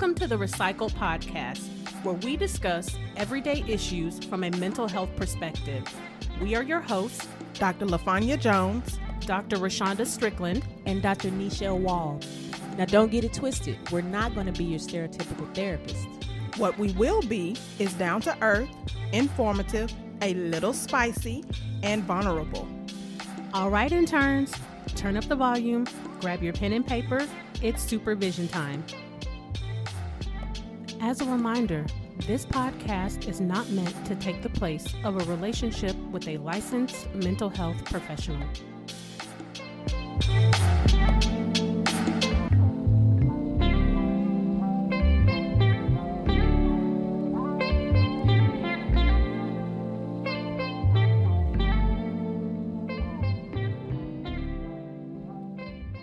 Welcome to the Recycle Podcast, where we discuss everyday issues from a mental health perspective. We are your hosts, Dr. LaFanya Jones, Dr. Rashonda Strickland, and Dr. Nichelle Wall. Now, don't get it twisted. We're not going to be your stereotypical therapist. What we will be is down to earth, informative, a little spicy, and vulnerable. All right, interns, turn up the volume, grab your pen and paper. It's supervision time. As a reminder, this podcast is not meant to take the place of a relationship with a licensed mental health professional.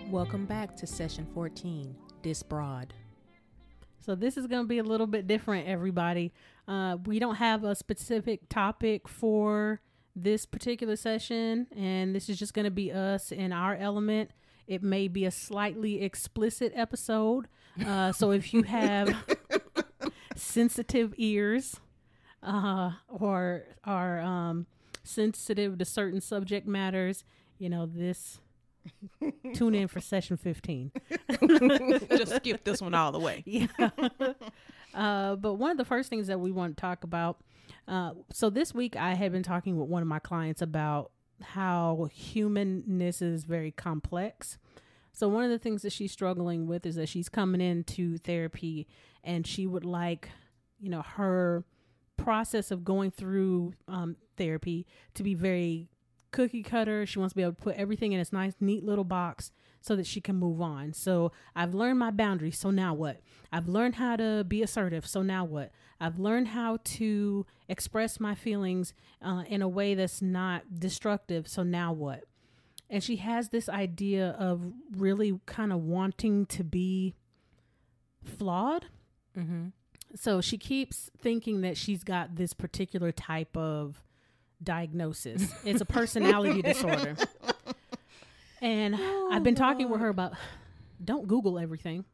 Welcome back to session 14, Dis-Bra'd. So this is going to be a little bit different, everybody. Uh, we don't have a specific topic for this particular session, and this is just going to be us in our element. It may be a slightly explicit episode, uh, so if you have sensitive ears uh, or are um, sensitive to certain subject matters, you know this. Tune in for session 15. Just skip this one all the way. Yeah. uh, but one of the first things that we want to talk about. Uh, so this week I had been talking with one of my clients about how humanness is very complex. So one of the things that she's struggling with is that she's coming into therapy and she would like, you know, her process of going through um, therapy to be very cookie cutter. She wants to be able to put everything in its nice, neat little box so that she can move on. So I've learned my boundaries. So now what? I've learned how to be assertive. So now what? I've learned how to express my feelings uh, in a way that's not destructive. So now what? And she has this idea of really kind of wanting to be flawed. Mm-hmm. So she keeps thinking that she's got this particular type of diagnosis. It's a personality disorder. And Oh, I've been talking with her about don't Google everything.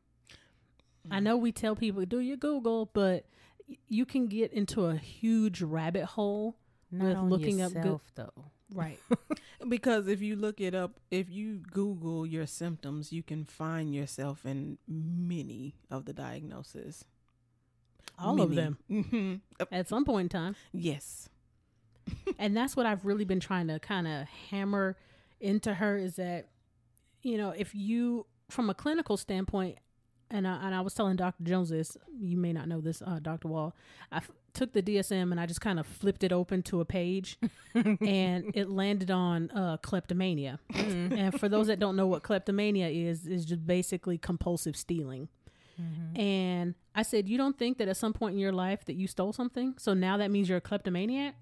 I know we tell people do your Google, but you can get into a huge rabbit hole Not with looking up good yourself, though. right. Because if you look it up, if you Google your symptoms, you can find yourself in many of the diagnoses. All of them hmm at some point in time. Yes. and that's what I've really been trying to kind of hammer into her is that, you know, if you, from a clinical standpoint, and I, and I was telling Dr. Jones this, you may not know this, uh, Dr. Wall. I f- took the DSM and I just kind of flipped it open to a page, and it landed on uh, kleptomania. and for those that don't know what kleptomania is, is just basically compulsive stealing. And I said, you don't think that at some point in your life that you stole something, so now that means you're a kleptomaniac?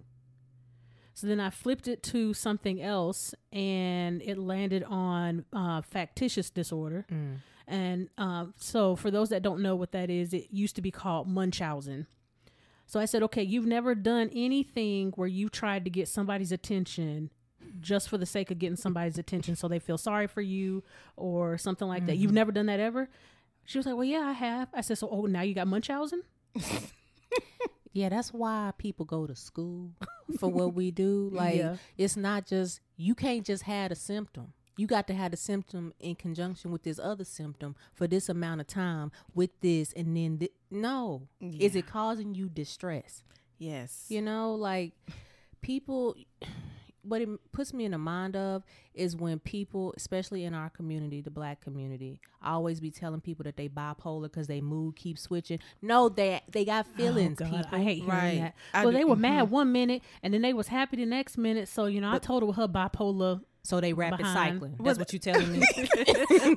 So then I flipped it to something else, and it landed on uh, factitious disorder. Mm. And uh, so, for those that don't know what that is, it used to be called Munchausen. So I said, okay, you've never done anything where you tried to get somebody's attention just for the sake of getting somebody's attention so they feel sorry for you or something like that. You've never done that ever? She was like, well, yeah, I have. I said, so, oh, now you got Munchausen? Yeah, that's why people go to school for what we do. Like, Yeah. it's not just, you can't just have a symptom. You got to have the symptom in conjunction with this other symptom for this amount of time with this and then thi- no. Is it causing you distress? Yes. You know, like people, what it puts me in the mind of is when people, especially in our community, the black community, always be telling people that they bipolar because they mood keeps switching. No, they they got feelings. Oh, God, people. I hate hearing Right. that. I well, do- they were mad one minute and then they was happy the next minute. So you know, I told her with her bipolar. so they rapid Behind. cycling. That's what you telling me.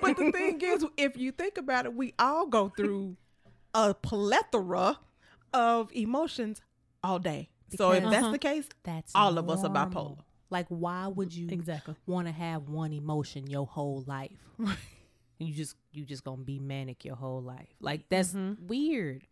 but the thing is, if you think about it, we all go through a plethora of emotions all day. so if that's Uh-huh. the case, That's all of us are bipolar. Like, why would you Exactly. want to have one emotion your whole life? you just you just gonna be manic your whole life. Like that's mm-hmm. weird.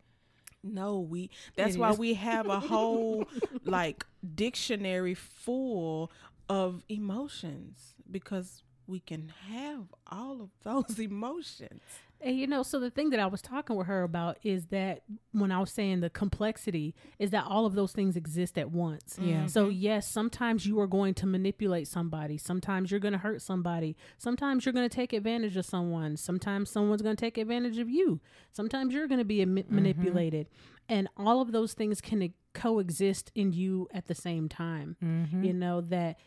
No, we. That's It why is. we have a whole like dictionary full of emotions because we can have all of those emotions. And you know, so the thing that I was talking with her about is that when I was saying the complexity is that all of those things exist at once. Yeah. So yes, sometimes you are going to manipulate somebody. Sometimes you're going to hurt somebody. Sometimes you're going to take advantage of someone. Sometimes someone's going to take advantage of you. Sometimes you're going to be emi- manipulated. And all of those things can coexist in you at the same time. Mm-hmm. You know that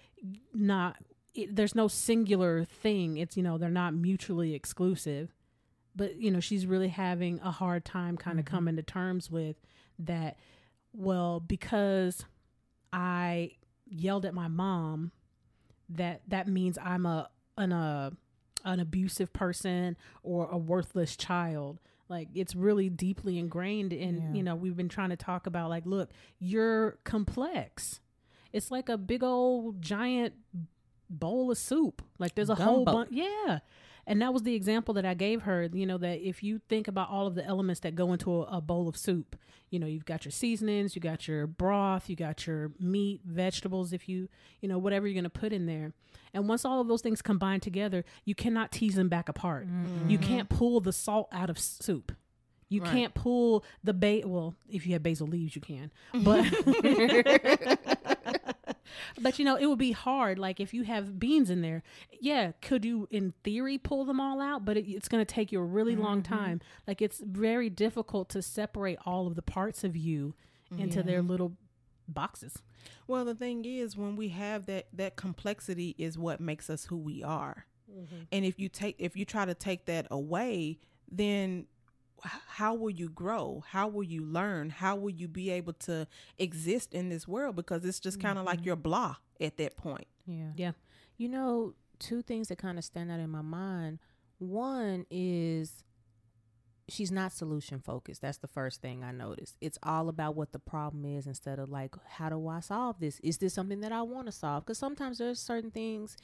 not it, there's no singular thing. It's you know they're not mutually exclusive but you know she's really having a hard time kind of Mm-hmm. coming to terms with that well because i yelled at my mom that that means i'm a an uh, an abusive person or a worthless child like it's really deeply ingrained in Yeah. you know we've been trying to talk about like look you're complex it's like a big old giant bowl of soup like there's a whole bunch yeah and that was the example that I gave her, you know, that if you think about all of the elements that go into a, a bowl of soup, you know, you've got your seasonings, you got your broth, you got your meat, vegetables, if you, you know, whatever you're going to put in there. And once all of those things combine together, you cannot tease them back apart. Mm-hmm. You can't pull the salt out of soup. You Right. can't pull the ba well, if you have basil leaves you can. But But you know, it would be hard like if you have beans in there. Yeah, could you in theory pull them all out, but it, it's going to take you a really long mm-hmm. time. Like it's very difficult to separate all of the parts of you into their little boxes. Well, the thing is, when we have that that complexity is what makes us who we are. Mm-hmm. And if you take if you try to take that away, then how will you grow? How will you learn? How will you be able to exist in this world? Because it's just kind of like mm-hmm. you're blah at that point. Yeah. Yeah. You know, two things that kind of stand out in my mind. One is she's not solution focused. That's the first thing I noticed. It's all about what the problem is instead of like, how do I solve this? Is this something that I want to solve? Because sometimes there's certain things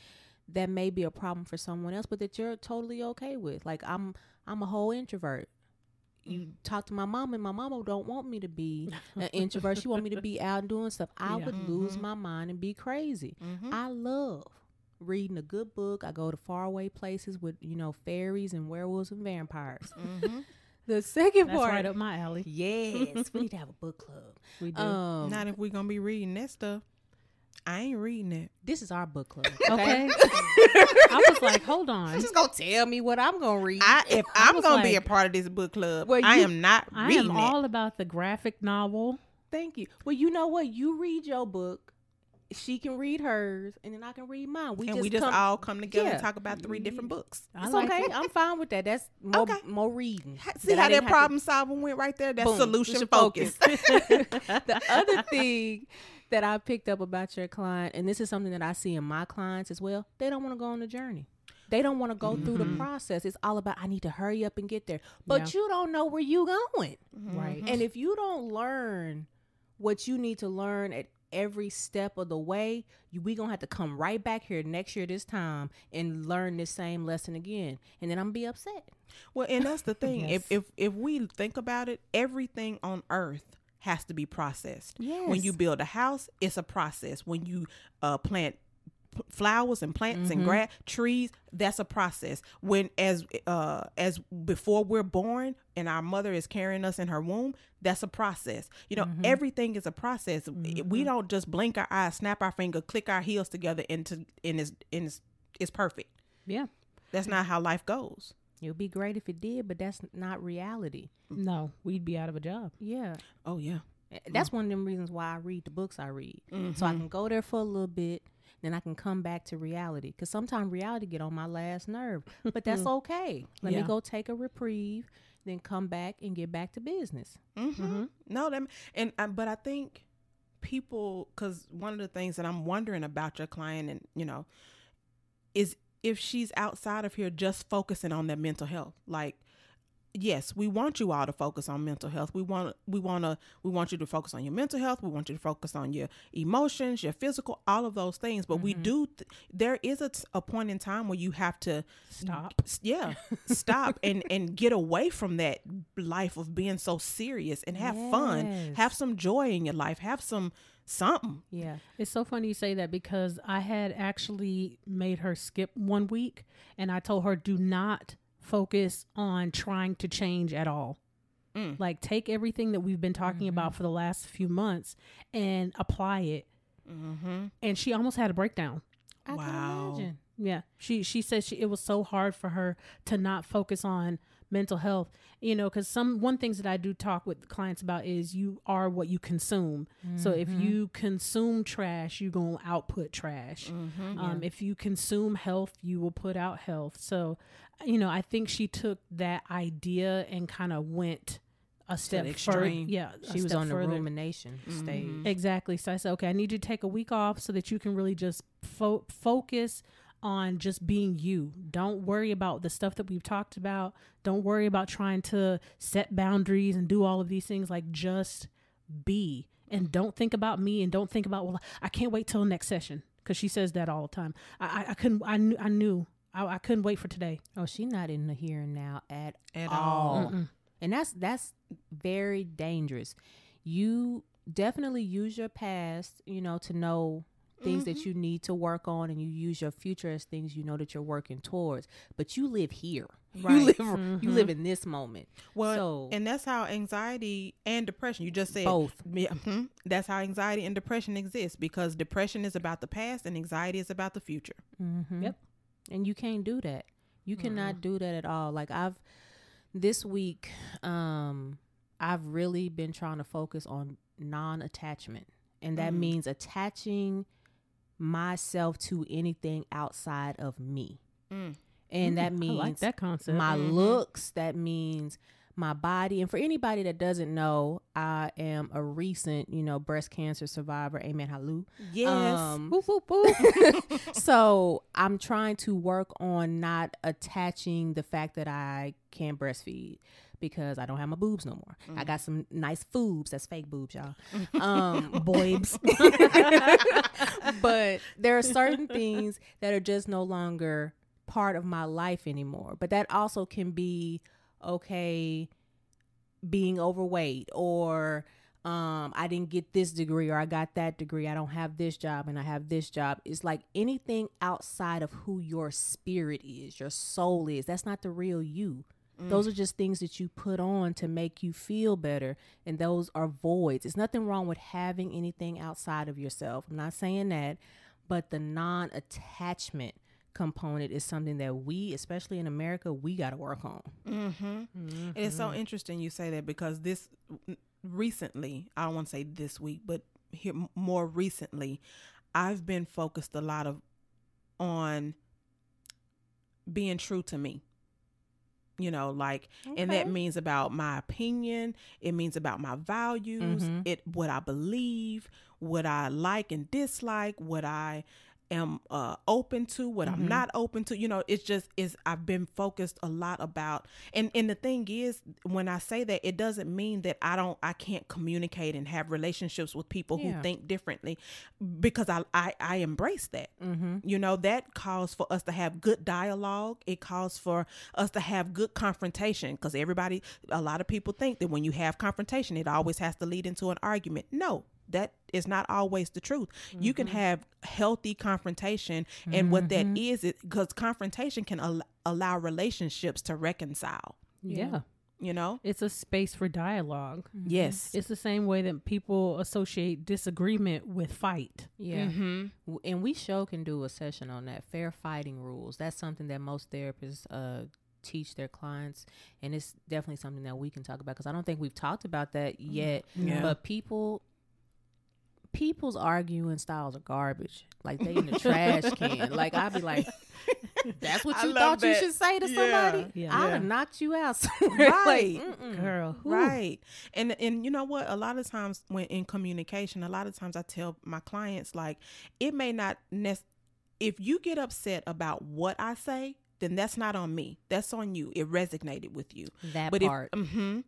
that may be a problem for someone else, but that you're totally okay with. Like I'm, I'm a whole introvert. You talk to my mom, and my mama don't want me to be an introvert. She want me to be out and doing stuff. I Yeah. would lose mm-hmm. my mind and be crazy. Mm-hmm. I love reading a good book. I go to faraway places with you know fairies and werewolves and vampires. Mm-hmm. The second That's part, right up my alley. yes, we need to have a book club. We do. Um, Not if we're gonna be reading that stuff. I ain't reading it. this is our book club. okay. I was like, hold on. Just gonna tell me what I'm gonna read. I if I I'm gonna be a part of this book club, Well, I am not I reading am it. all about the graphic novel. Thank you. Well, you know what? You read your book. She can read hers, and then I can read mine. We and just we just come- all come together Yeah. and talk about three different books. I It's like okay. it. I'm fine with that. That's more Okay. more reading. See I how that have to- problem solving went right there? That's Boom. solution Solution focused. the other thing that I picked up about your client, and this is something that I see in my clients as well, they don't want to go on the journey. They don't want to go through the mm-hmm. process. It's all about I need to hurry up and get there. But Yeah. you don't know where you going. Mm-hmm. Right. And if you don't learn what you need to learn at every step of the way, you, we gonna have to come right back here next year this time and learn this same lesson again. And then I'm gonna be upset. Well, and that's the thing. Yes. If if if we think about it, everything on earth has to be processed. When you build a house, it's a process. When you uh, plant p- flowers and plants and grass, trees, that's a process. When as uh as before we're born and our mother is carrying us in her womb, that's a process. You know, everything is a process. We don't just blink our eyes, snap our finger, click our heels together into and it's and it's, it's perfect. Yeah. That's not how life goes. It would be great if it did, but that's not reality. No, we'd be out of a job. Yeah. Oh yeah. That's one of them reasons why I read the books I read. So I can go there for a little bit, then I can come back to reality. Because sometimes reality get on my last nerve, but that's okay. Let Yeah. me go take a reprieve, then come back and get back to business. Mm-hmm. No, that and uh, but I think people because one of the things that I'm wondering about your client and you know is if she's outside of here just focusing on their mental health, like. Yes, we want you all to focus on mental health. We want we want to we want you to focus on your mental health. We want you to focus on your emotions, your physical, all of those things. But we mm-hmm. do th- there is a, t- a point in time where you have to Stop. yeah stop and and get away from that life of being so serious and have fun have some joy in your life have some something. Yeah. It's so funny you say that because I had actually made her skip one week and I told her do not focus on trying to change at all. Mm. Like take everything that we've been talking about for the last few months and apply it. Mm-hmm. And she almost had a breakdown. I Wow. can imagine. Yeah. She she said she, it was so hard for her to not focus on mental health. You know, cuz some one things that I do talk with clients about is you are what you consume. So if Mm-hmm. you consume trash, you're going to output trash. Mm-hmm. Um, if you consume health, you will put out health. So, you know, I think she took that idea and kind of went a step further. extreme. Yeah, She was step on the further. rumination stage. Exactly. So I said, okay, I need you to take a week off so that you can really just fo- focus on just being you. Don't worry about the stuff that we've talked about. Don't worry about trying to set boundaries and do all of these things. Like just be and don't think about me and don't think about well, I can't wait till next session because she says that all the time. I I, I couldn't. I knew. I knew. I, I couldn't wait for today. Oh, she's not in the here and now at, At all. all. And that's that's very dangerous. You definitely use your past, you know, to know things that you need to work on and you use your future as things you know that you're working towards. But you live here. You Right. live you live in this moment. Well, so and that's how anxiety and depression. You just said Both. Yeah, mhm. that's how anxiety and depression exist because depression is about the past and anxiety is about the future. Mhm. Yep. And you can't do that. You cannot do that at all. Like I've this week, um, I've really been trying to focus on non-attachment, and that Mm. means attaching myself to anything outside of me. Mm. And that I means like that concept. my Mhm. looks. That means my body. And for anybody that doesn't know, I am a recent, you know, breast cancer survivor. Amen. Hallelujah. Yes. Um, Whoop, whoop, whoop. so I'm trying to work on not attaching the fact that I can't breastfeed because I don't have my boobs no more. I got some nice boobs. That's fake boobs, y'all. Um, boobs. but there are certain things that are just no longer part of my life anymore. But that also can be okay being overweight or um I didn't get this degree or I got that degree. I don't have this job and I have this job. It's like anything outside of who your spirit is, your soul is. That's not the real you. Those are just things that you put on to make you feel better and those are voids. It's nothing wrong with having anything outside of yourself. I'm not saying that, but the non-attachment component is something that we, especially in America, we got to work on. Mm-hmm. And it's so interesting you say that because this recently, I don't want to say this week, but here more recently, I've been focused a lot of on being true to me. You know, like, and that means about my opinion. It means about my values. Mhm. It what I believe, what I like and dislike, what I am uh open to what i'm not open to you know it's just is i've been focused a lot about and and the thing is when i say that it doesn't mean that i don't i can't communicate and have relationships with people Yeah. who think differently because i i, I embrace that. Mm-hmm. you know that calls for us to have good dialogue. It calls for us to have good confrontation because everybody a lot of people think that when you have confrontation it always has to lead into an argument. No that is not always the truth you can have healthy confrontation and what that is it because confrontation can al- allow relationships to reconcile yeah. you know It's a space for dialogue. yes It's the same way that people associate disagreement with fight. Yeah. mm-hmm. And we show can do a session on that fair fighting rules. That's something that most therapists uh, teach their clients, and it's definitely something that we can talk about because I don't think we've talked about that yet. Yeah. But people, people's arguing styles are garbage. Like they in the trash can. Like I'd be like, "That's what you love thought you should say to somebody? Yeah. I'd Yeah. have knocked you out." somewhere. Right. mm-mm. Girl, whew. right and and you know what a lot of times when in communication a lot of times i tell my clients like it may not nec- if you get upset about what i say then that's not on me that's on you it resonated with you that but part. if hmm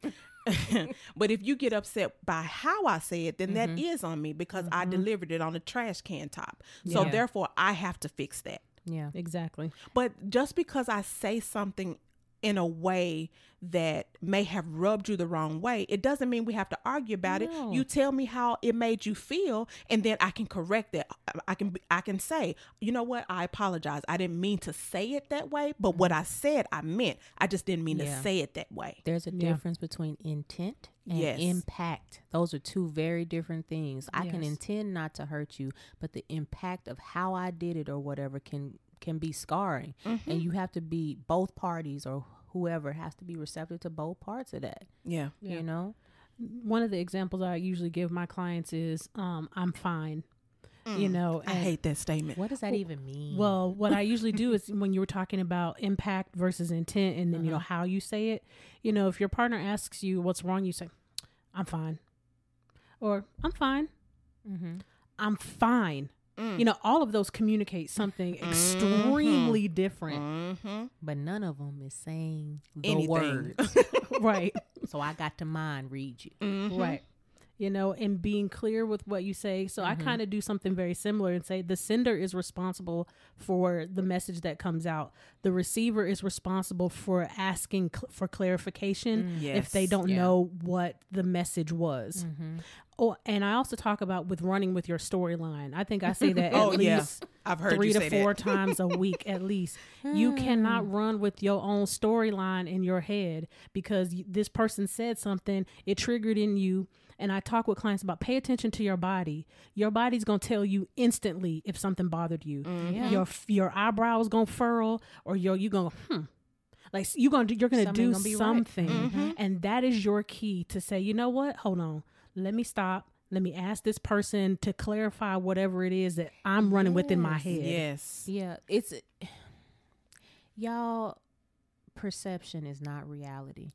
but if you get upset by how I say it, then that Mm-hmm. is on me because I delivered it on a trash can top. So Yeah. therefore, I have to fix that. yeah. Exactly. But just because I say something in a way that may have rubbed you the wrong way, it doesn't mean we have to argue about No. it. You tell me how it made you feel, and then I can correct it. I can I can say, you know what? I apologize. I didn't mean to say it that way, but what I said, I meant. I just didn't mean Yeah. to say it that way. There's a Yeah. difference between intent and Yes. impact. Those are two very different things. I can intend not to hurt you, but the impact of how I did it or whatever can can be scarring. Mm-hmm. And you have to be both parties or whoever has to be receptive to both parts of that. Yeah. Yeah. You know? One of the examples I usually give my clients is, um, "I'm fine." You know, Mm. I hate that statement. What does that even mean? Well, what I usually do is when you were talking about impact versus intent and then, you know, Uh-huh. how you say it, you know, if your partner asks you what's wrong, you say, I'm fine. Or I'm fine. mm-hmm. I'm fine. Mm. You know, all of those communicate something extremely different. Mm-hmm. but none of them is saying the Anything. words. right. so I got to mind read you. Mm-hmm. Right. You know, and being clear with what you say. So I mm-hmm. kind of do something very similar and say the sender is responsible for the message that comes out. The receiver is responsible for asking cl- for clarification mm, if they don't Yeah. know what the message was. Mm-hmm. Oh, and I also talk about with running with your storyline. I think I say that at Oh, yeah. least I've heard three to four times a week at least. You hmm. cannot run with your own storyline in your head because this person said something, it triggered in you. And I talk with clients about pay attention to your body. Your body's gonna tell you instantly if something bothered you. Yeah. Your your eyebrows gonna furl, or your you gonna hmm. Like you gonna do, you're gonna Something do gonna be right. something, and that is your key to say, you know what? Hold on, let me stop. Let me ask this person to clarify whatever it is that I'm running with in my head. Yes. Yeah, it's y'all perception is not reality.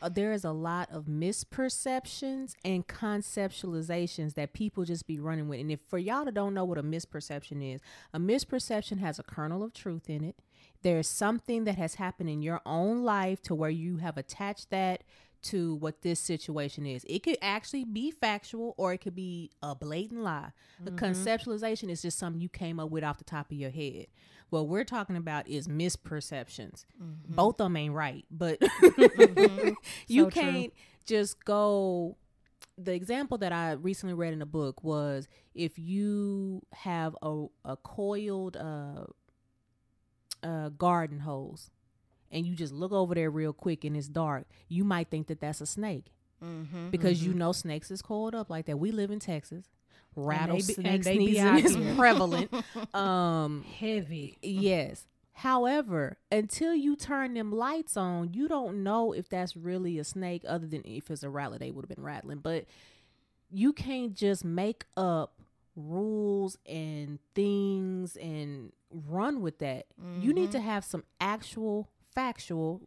Uh, there is a lot of misperceptions and conceptualizations that people just be running with. And if for y'all that don't know what a misperception is, a misperception has a kernel of truth in it. There's something that has happened in your own life to where you have attached that to what this situation is. It could actually be factual or it could be a blatant lie. The conceptualization is just something you came up with off the top of your head. What we're talking about is misperceptions. Both of them ain't right, but you So can't just go. The example that I recently read in a book was if you have a, a coiled uh, uh, garden hose and you just look over there real quick and it's dark, you might think that that's a snake Mm-hmm. because you know snakes is coiled up like that. We live in Texas. they be- Rattlesnake and they be sneezing is prevalent. Um, Heavy. yes. However, until you turn them lights on, you don't know if that's really a snake, other than if it's a rattler, they would have been rattling. But you can't just make up rules and things and run with that. You need to have some actual factual.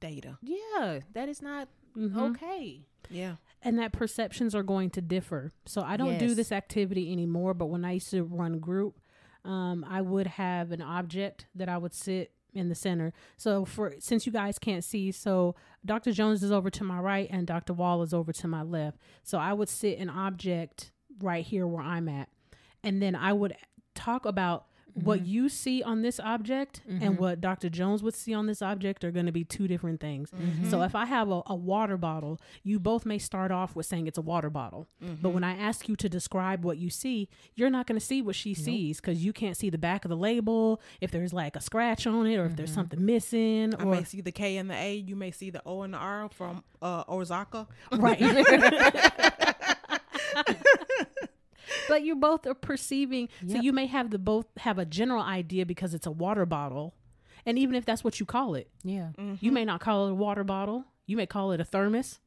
Data. Yeah, that is not Mhm. okay. Yeah. and that perceptions are going to differ. So I don't do this activity anymore, but when I used to run group, um, I would have an object that I would sit in the center. So for since you guys can't see, so Dr. Jones is over to my right and Dr. Wall is over to my left. So I would sit an object right here where I'm at. And then I would talk about what mm-hmm. you see on this object and mm-hmm. what Dr. Jones would see on this object are going to be two different things. Mm-hmm. So if I have a, a water bottle, you both may start off with saying it's a water bottle. But when I ask you to describe what you see, you're not going to see what she sees because you can't see the back of the label, if there's like a scratch on it or if there's something missing I or may see the K and the A. You may see the O and the R from uh, Ozarka. right. but you both are perceiving so you may have the both have a general idea because it's a water bottle and even if that's what you call it Yeah. you may not call it a water bottle you may call it a thermos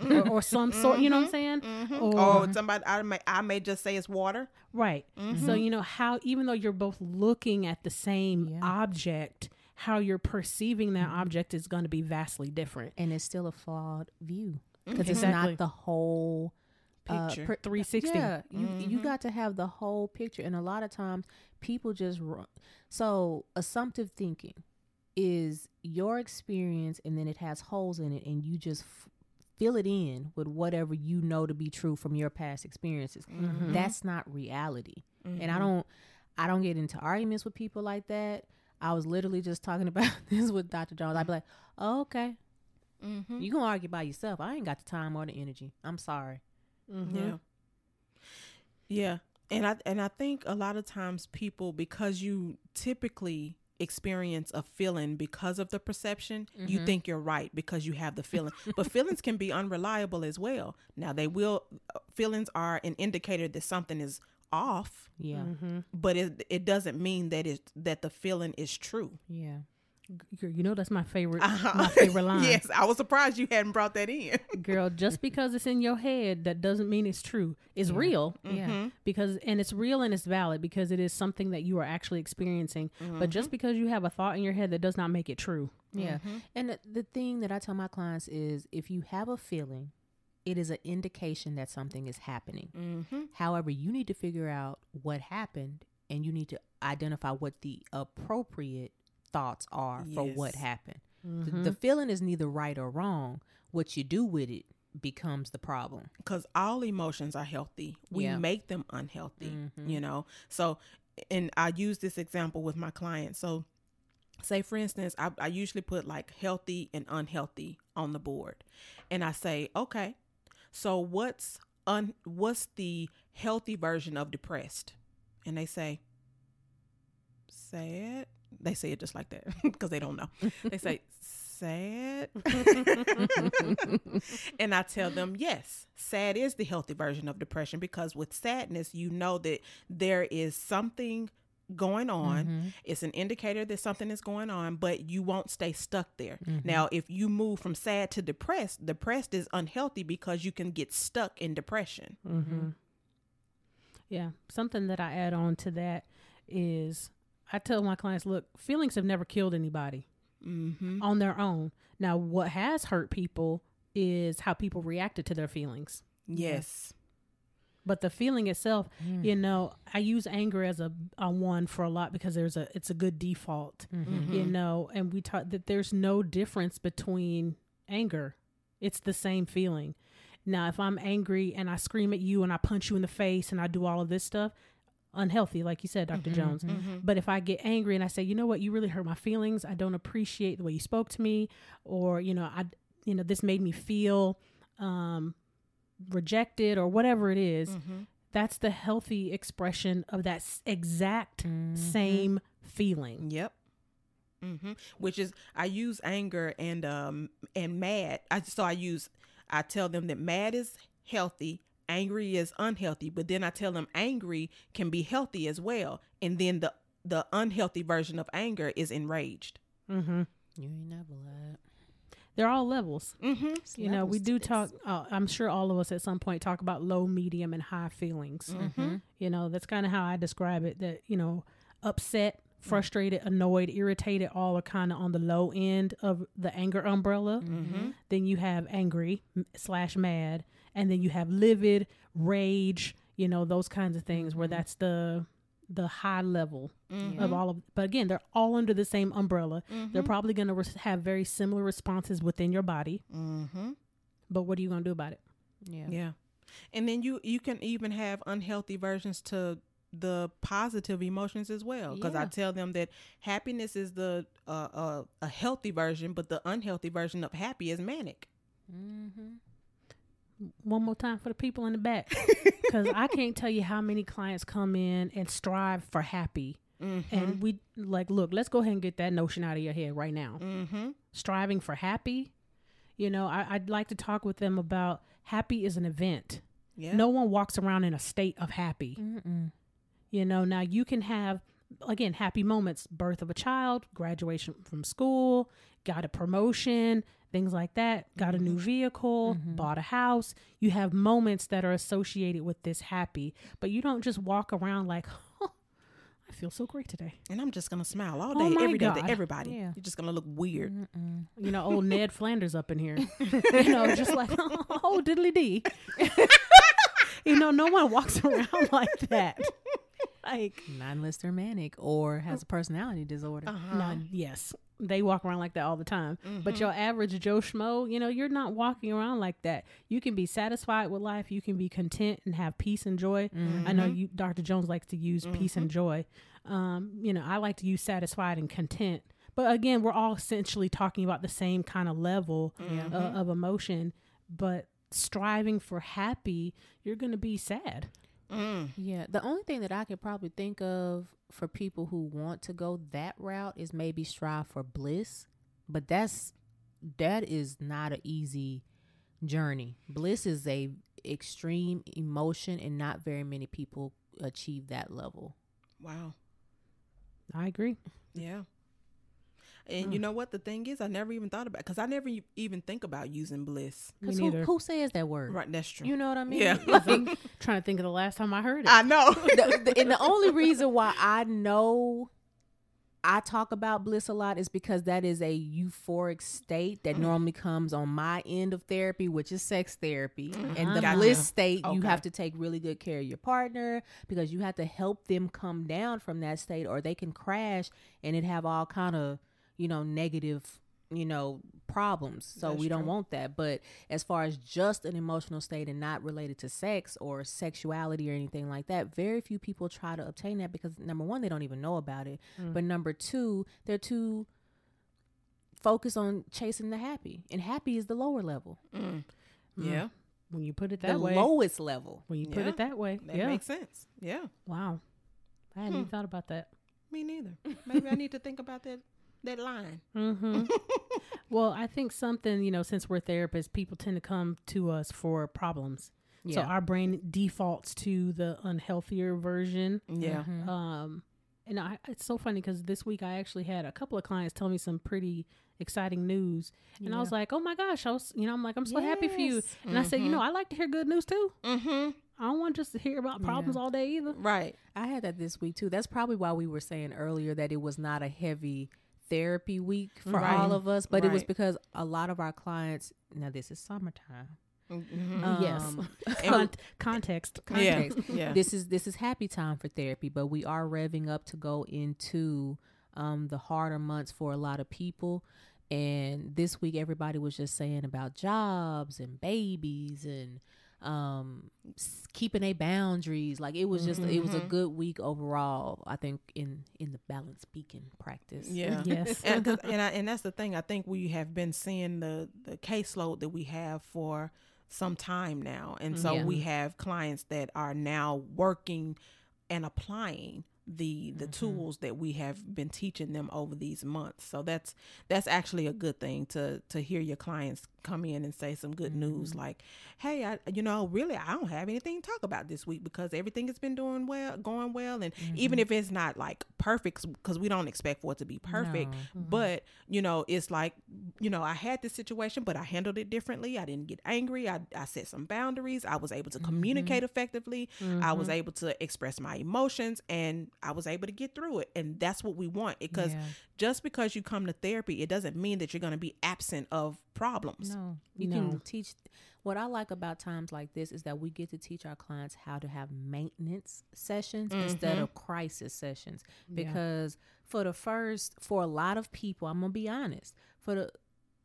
or, or some mm-hmm. sort you know what i'm mm-hmm. saying mm-hmm. or Oh, somebody. I may. I may just say it's water. right so you know how even though you're both looking at the same Yeah. object how you're perceiving that object is going to be vastly different and it's still a flawed view because Exactly. it's not the whole uh, Picture. per- 360 Yeah, you you got to have the whole picture, and a lot of times people just run. So assumptive thinking is your experience, and then it has holes in it, and you just f- fill it in with whatever you know to be true from your past experiences. That's not reality, and I don't I don't get into arguments with people like that. I was literally just talking about this with Dr. Jones. I'd be like, oh, okay. Mm-hmm. You gonna argue by yourself. I ain't got the time or the energy. I'm sorry. Mm-hmm. Yeah. Yeah. And I and I think a lot of times people because you typically experience a feeling because of the perception, you Mhm. think you're right because you have the feeling. but feelings can be unreliable as well. Now they will uh, feelings are an indicator that something is off, Yeah. Mm-hmm. but it it doesn't mean that it that the feeling is true. Yeah. You know that's my favorite. Uh-huh. My favorite line. yes, I was surprised you hadn't brought that in. Girl, just because it's in your head, that doesn't mean it's true. It's Yeah. real Yeah. Mhm. because, and it's real and it's valid because it is something that you are actually experiencing. But just because you have a thought in your head, that does not make it true. Yeah. And the, the thing that I tell my clients is if you have a feeling, it is an indication that something is happening. Mm-hmm. However, you need to figure out what happened and you need to identify what the appropriate thoughts are for what happened. The, Mm-hmm. the feeling is neither right or wrong. What you do with it becomes the problem. because all emotions are healthy. We Yeah. make them unhealthy, Mhm. you know. So, and I use this example with my clients. So, say for instance, I, I usually put like healthy and unhealthy on the board, and I say, okay, so what's un what's the healthy version of depressed? And they say, sad. They say it just like that because they don't know. They say sad. and I tell them, yes, sad is the healthy version of depression because with sadness, you know that there is something going on. Mhm. It's an indicator that something is going on, but you won't stay stuck there. Mhm. Now, if you move from sad to depressed, depressed is unhealthy because you can get stuck in depression. Mm-hmm. Yeah. Something that I add on to that is I tell my clients, look, feelings have never killed anybody Mm-hmm. on their own. Now, what has hurt people is how people reacted to their feelings. Yes. But the feeling itself, Mm. you know, I use anger as a, a one for a lot because there's a it's a good default, Mhm. you know, and we taught that there's no difference between anger. It's the same feeling. Now, if I'm angry and I scream at you and I punch you in the face and I do all of this stuff, unhealthy, like you said, doctor Mhm. Jones. Mm-hmm. But if I get angry and I say, you know what, you really hurt my feelings. I don't appreciate the way you spoke to me, or you know, I, you know, this made me feel um, rejected, or whatever it is, Mm-hmm. That's the healthy expression of that s- exact Mhm. same feeling. Yep. hmm Which is I use anger and um and mad. I so I use I tell them that mad is healthy, angry is unhealthy, but then I tell them angry can be healthy as well. And then the the unhealthy version of anger is enraged. Mm-hmm. You ain't never lied. They're all levels. Mm-hmm. It's You know, we do talk. Uh, I'm sure all of us at some point talk about low, medium, and high feelings. Mm-hmm. You know, that's kind of how I describe it. That you know, upset, frustrated, annoyed, irritated, all are kind of on the low end of the anger umbrella. Mm-hmm. Then you have angry slash mad, and then you have livid, rage. You know, those kinds of things where Mhm. that's the the high level Mm-hmm. of all of. But again, they're all under the same umbrella. They're Mhm. probably going to res- have very similar responses within your body. Mm-hmm. But what are you going to do about it? Yeah. Yeah. And then you you can even have unhealthy versions to the positive emotions as well because I tell them that happiness is the uh, uh, a healthy version but the unhealthy version of happy is manic. One more time for the people in the back. Because I can't tell you how many clients come in and strive for happy. Mm-hmm. And we like, look, let's go ahead and get that notion out of your head right now. mm-hmm. Striving for happy. You know, I, I'd like to talk with them about happy is an event. Yeah. No one walks around in a state of happy. Mm-mm. You know, now you can have, again, happy moments birth of a child, graduation from school, got a promotion, things like that, got a new vehicle, Mhm. bought a house. You have moments that are associated with this happy, but you don't just walk around like, oh, I feel so great today. And I'm just gonna smile all Oh day, my every day God. to everybody. Yeah. You're just gonna look weird. Mm-mm. You know, old Ned Flanders up in here. You know, just like, oh, diddly dee. you know, no one walks around like that. like, Not unless they're manic or has a personality disorder. Uh-huh. no, yes, they walk around like that all the time. But your average Joe Schmo, you know, you're not walking around like that. You can be satisfied with life. You can be content and have peace and joy. I know you, Dr. Jones likes to use peace and joy. Um, you know, I like to use satisfied and content. But again, we're all essentially talking about the same kind of level uh, of emotion. But striving for happy, you're going to be sad. Mm. Yeah, the only thing that I could probably think of for people who want to go that route is maybe strive for bliss, but that's that is not an easy journey. Bliss is a extreme emotion and not very many people achieve that level. Wow. I agree. Yeah. And mm. you know what the thing is? I never even thought about because I never e- even think about using bliss. Cuz who, who says that word? Right, that's true. You know what I mean? Yeah. Like, Trying to think of the last time I heard it. I know. the, the- and the only reason why I know I talk about bliss a lot is because that is a euphoric state that mm. normally comes on my end of therapy, which is sex therapy. Mm-hmm. And the Gotcha. bliss state, you have to take really good care of your partner because you have to help them come down from that state or they can crash and it have all kind of, you know, negative, you know, problems. So That's we don't true. want that. But as far as just an emotional state and not related to sex or sexuality or anything like that, very few people try to obtain that because number one, they don't even know about it. Mm. But number two, they're too focused on chasing the happy. And happy is the lower level. Mm. mm. Yeah, mm. when you put it The that way. lowest level. when you put Yeah. it that way. that yeah. makes sense. Yeah, wow. I hadn't even hmm. thought about that. me neither. Maybe I need to think about that that line. Mm-hmm. well, I think something, you know, since we're therapists, people tend to come to us for problems. So our brain defaults to the unhealthier version. Yeah. Mhm. Um, and I, it's so funny because this week I actually had a couple of clients tell me some pretty exciting news, and I was like, "Oh my gosh!" I was, you know, I'm like, "I'm so happy for you." Yes. And I said, "You know, I like to hear good news too. Mm-hmm. I don't want just to hear about problems all day either." Right. I had that this week too. That's probably why we were saying earlier that it was not a heavy therapy week for Right. all of us, but it was because a lot of our clients. Now this is summertime. Mm-hmm. yes. Um, Con- context. yeah. context. Yeah. this is this is happy time for therapy, but we are revving up to go into um, the harder months for a lot of people. And this week, everybody was just saying about jobs and babies and um, keeping a boundaries. Like it was just it was a Mhm. good week overall. I think in in the balance speaking practice. Yeah. Yes. and and, I, and that's the thing. I think we have been seeing the the caseload that we have for some time now, and so Yeah. we have clients that are now working and applying the the tools that we have been teaching them over these months. So that's that's actually a good thing to to hear your clients come in and say some good news mm-hmm. like, "Hey, I you know, really I don't have anything to talk about this week because everything has been doing well, going well and even mm-hmm. if it's not like perfect cuz we don't expect for it to be perfect, No. Mm-hmm. but you know, it's like, you know, I had this situation, but I handled it differently. I didn't get angry. I, I set some boundaries. I was able to communicate effectively. I was able to express my emotions and I was able to get through it. And that's what we want because Yeah. just because you come to therapy, it doesn't mean that you're going to be absent of problems. No, you No. can teach. What I like about times like this is that we get to teach our clients how to have maintenance sessions instead mm-hmm. of crisis sessions. Because for the first, for a lot of people, I'm gonna be honest, for the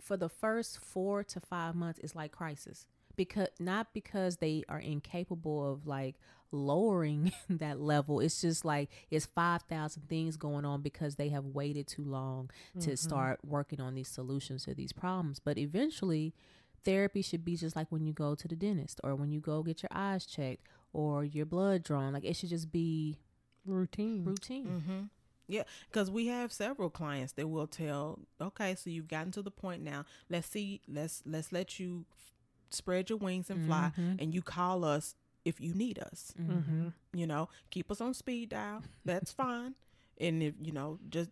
for the first four to five months, it's like crisis. Because not because they are incapable of like lowering that level. It's just like it's five thousand things going on because they have waited too long to start working on these solutions to these problems. But eventually, therapy should be just like when you go to the dentist or when you go get your eyes checked or your blood drawn. Like it should just be Routine. routine. Mm-hmm. Yeah, because we have several clients that will tell, okay, so you've gotten to the point now. Let's see, let's let's let you f- spread your wings and fly, and you call us if you need us. Mm-hmm. You know, keep us on speed dial. That's fine. And if you know, just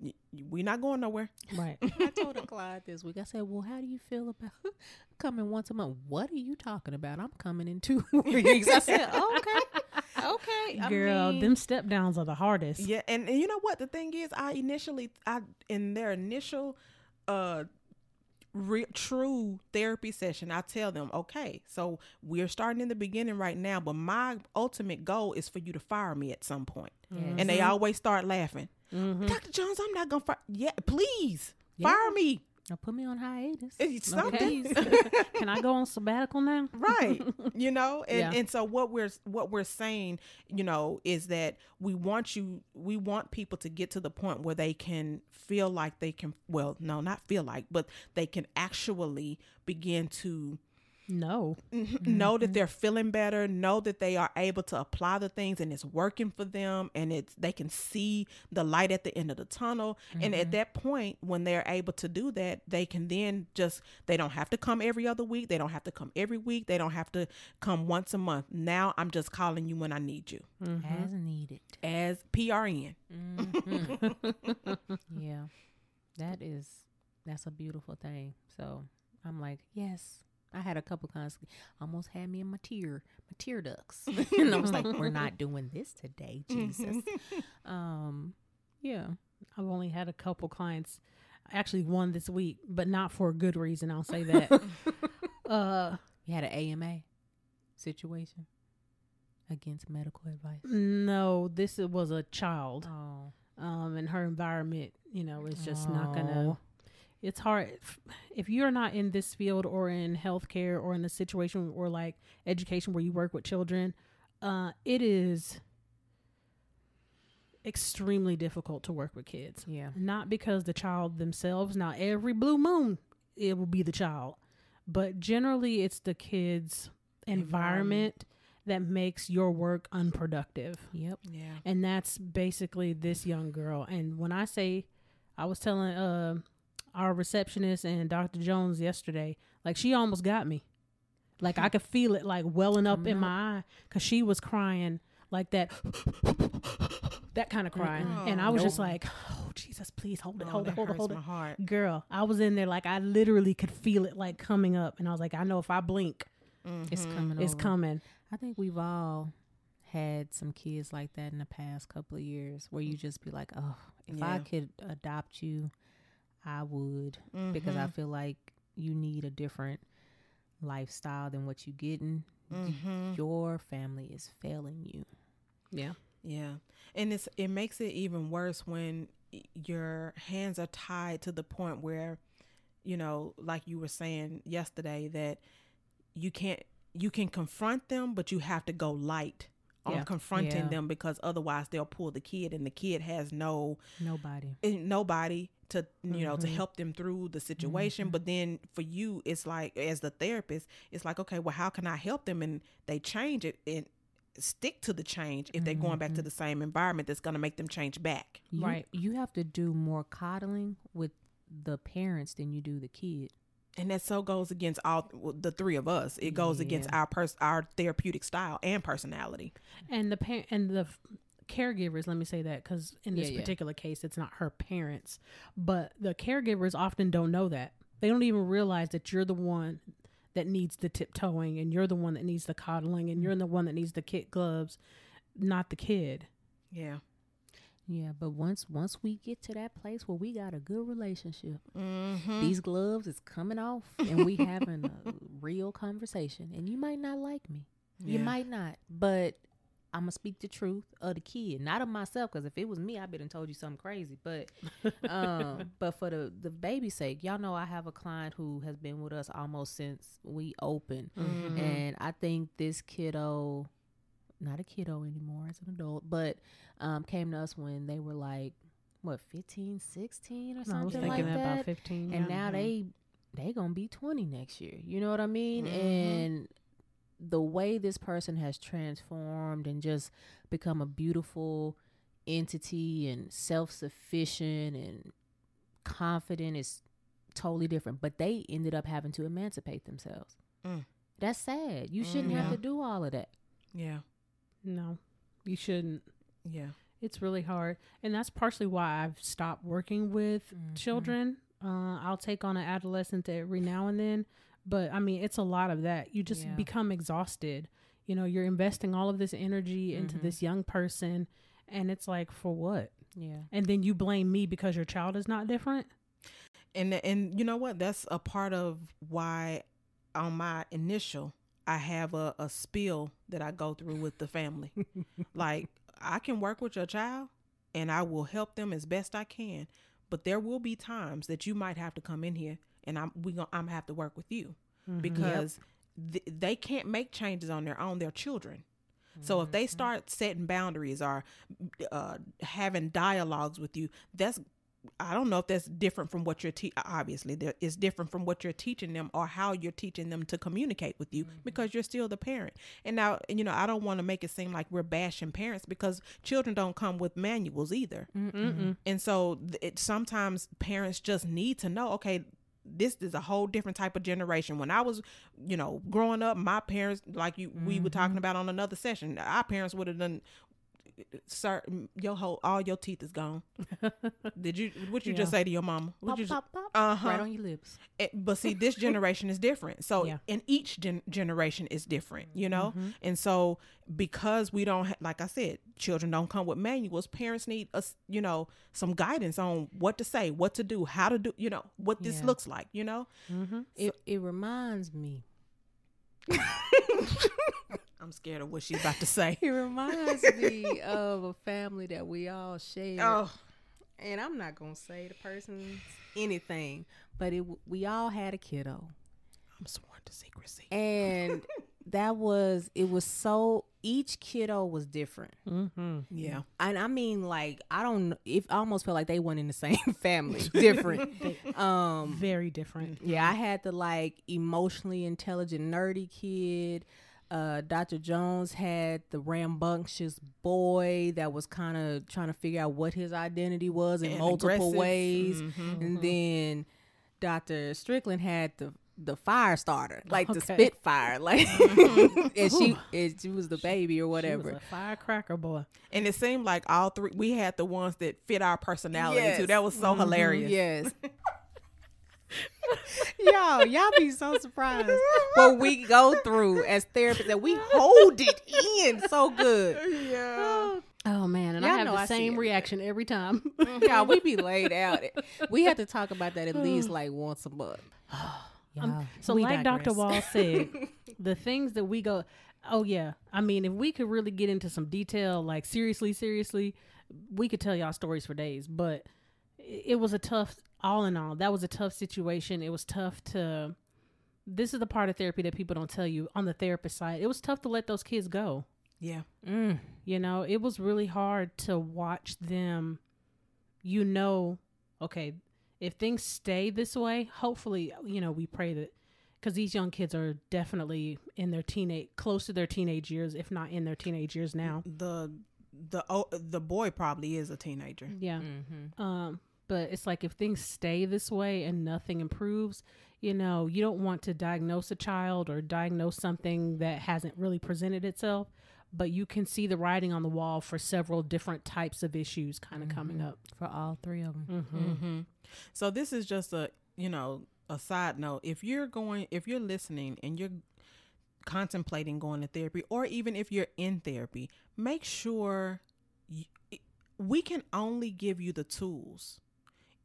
we're not going nowhere. Right. I told a client this week. I said, "Well, how do you feel about coming once a month?" What are you talking about? I'm coming in two weeks. I said, "Okay, okay, I Girl, mean, them step downs are the hardest. Yeah, and, and you know what? The thing is, I initially, I in their initial uh re- true therapy session, I tell them, okay, so we're starting in the beginning right now, but my ultimate goal is for you to fire me at some point. And they mm-hmm. always start laughing. Mm-hmm. Dr. Jones, I'm not gonna fire. Yeah, please fire me. Now put me on hiatus. It's Okay. Can I go on sabbatical now? right you know and Yeah. and so what we're what we're saying you know is that we want you we want people to get to the point where they can feel like they can well no not feel like but they can actually begin to No. Mm-hmm. know that they're feeling better. Know that they are able to apply the things and it's working for them and it's they can see the light at the end of the tunnel. And at mm-hmm. that point when they're able to do that they can then just they don't have to come every other week. They don't have to come every week. They don't have to come once a month. Now i'm just calling you when i need you. Mm-hmm. As needed. as prn Yeah. That is that's a beautiful thing. So I'm like, yes. I had a couple cons almost had me in my tear, my tear ducts. and I was like, we're not doing this today, Jesus. um yeah. I've only had a couple clients, actually one this week, but not for a good reason. I'll say that. uh, You had an AMA situation against medical advice. no, this was a child, Oh. um, and her environment, you know, is just not Oh. gonna. It's hard if, if you're not in this field or in healthcare or in a situation or like education where you work with children. Uh, it is extremely difficult to work with kids. Yeah. not because the child themselves now every blue moon it will be the child but generally it's the kids environment, that makes your work unproductive Yep. yeah and that's basically this young girl and when i say i was telling uh our receptionist and dr jones yesterday like she almost got me like i could feel it like welling up Coming in up. my eye because she was crying like that that kind of crying Mm-mm. and i was just like oh jesus please hold it Oh, hold it hold it hurts hold it heart girl i was in there like i literally could feel it like coming up and i was like i know if i blink It's Mhm. coming it's over. coming I think we've all had some kids like that in the past couple of years where you just be like, oh, if I could adopt you, I would. Because I Mhm. feel like you need a different lifestyle than what you getting. Mhm. Your family is failing you. yeah Yeah. And it's it makes it even worse when your hands are tied to the point where you know, like you were saying yesterday that you can't you can confront them but you have to go light on Yeah. confronting Yeah. them because otherwise they'll pull the kid and the kid has no Nobody. eh, nobody to you know to Mhm. help them through the situation Mhm. but then for you it's like as the therapist it's like okay well how can i help them and they change it and stick to the change if they're going back to the same environment that's going to make them change back You, Right. You have to do more coddling with the parents than you do the kid. and that so goes against all well, the three of us it goes against our pers- our therapeutic style and personality and the parent and the f- caregivers let me say that because in this Yeah, yeah. particular case it's not her parents but the caregivers often don't know that they don't even realize that you're the one that needs the tiptoeing and you're the one that needs the coddling and you're the one that needs the kid gloves not the kid yeah Yeah, but once once we get to that place where we got a good relationship, mm-hmm. these gloves is coming off and we having a real conversation. And you might not like me. You might not, but I'm gonna speak the truth of the kid, not of myself. Because if it was me, I'd been and told you something crazy. But, um, but for the the baby's sake, y'all know I have a client who has been with us almost since we opened, Mhm. and I think this kiddo, not a kiddo anymore, as an adult, but um, came to us when they were like what 15, 16 or i was something thinking like that about 15 and yeah. now they they gonna be 20 next year you know what i mean Mhm. and the way this person has transformed and just become a beautiful entity and self-sufficient and confident is totally different. But they ended up having to emancipate themselves. Mm. that's sad. You shouldn't have Yeah. to do all of that. Yeah. No you shouldn't. Yeah. It's really hard. And that's partially why i've stopped working with Mhm. children. Uh, i'll take on an adolescent every now and then but i mean it's a lot of that you just Yeah. become exhausted you know you're investing all of this energy into Mhm. this young person and it's like for what yeah and then you blame me because your child is not different And and you know what? That's a part of why on my initial I have a, a spiel that I go through with the family. like I can work with your child and I will help them as best I can. But there will be times that you might have to come in here and I'm we gonna I'm gonna have to work with you mm-hmm. because th- they can't make changes on their own. They're children. So if they mm-hmm. start setting boundaries or uh, having dialogues with you, that's I don't know if that's different from what you're te- obviously there is different from what you're teaching them or how you're teaching them to communicate with you mm-hmm. because you're still the parent. And now you know I don't want to make it seem like we're bashing parents because children don't come with manuals either. And so it, sometimes parents just need to know, okay, this is a whole different type of generation. When I was, you know, growing up, my parents, like you, we were mm-hmm. talking about on another session, our parents would have done, sir, your whole, all your teeth is gone. Did you, what you just say to your mama? What Pop, you, pop, pop. uh-huh. Right on your lips. It- but see, this generation is different. So, Yeah. and each gen- generation is different, you know? And so, because we don't, ha- like I said, children don't come with manuals, parents need us, you know, some guidance on what to say, what to do, how to do, you know, what this Yeah. looks like, you know? It it reminds me. I'm scared of what she's about to say. It reminds me of a family that we all share. Oh, And I'm not gonna say the person's anything, but it we all had a kiddo, I'm sworn to secrecy. and that was it was so each kiddo was different. Mm-hmm. Yeah. and I mean, like, I don't. If I almost felt like they weren't in the same family, different. um, Very different. yeah, I had the like emotionally intelligent, nerdy kid. Uh, Dr. Jones had the rambunctious boy that was kind of trying to figure out what his identity was in And multiple aggressive. ways, Mhm. and then Dr. Strickland had the the fire starter, like the Spitfire, like, and she and she was the baby or She whatever. was a firecracker boy. And it seemed like all three, we had the ones that fit our personality Yes. too. That was so hilarious. Yes. y'all, y'all be so surprised what we go through as therapists that we hold it in so good. Yeah. Oh man, and Y'all I have the I same reaction every time. Y'all, we be laid out. We have to talk about that at least like once a month. Um, so, we like Dr. Wall said, the things that we go, oh yeah, I mean, if we could really get into some detail, like seriously, seriously, we could tell y'all stories for days. But it it was a tough, all in all, that was a tough situation. It was tough to. This is the part of therapy that people don't tell you on the therapist side. It was tough to let those kids go. Yeah. Mm. You know, it was really hard to watch them. You know, okay, if things stay this way, hopefully, you know, we pray that because these young kids are definitely in their teenage, close to their teenage years, if not in their teenage years now. The the oh, the boy probably is a teenager. Yeah. Mm-hmm. Um, but it's like if things stay this way and nothing improves, you know, you don't want to diagnose a child or diagnose something that hasn't really presented itself, but you can see the writing on the wall for several different types of issues kind of coming up. For all three of them. Mm-hmm. Mm-hmm. So this is just a you know a side note. If you're going, if you're listening and you're contemplating going to therapy, or even if you're in therapy, make sure you, we can only give you the tools.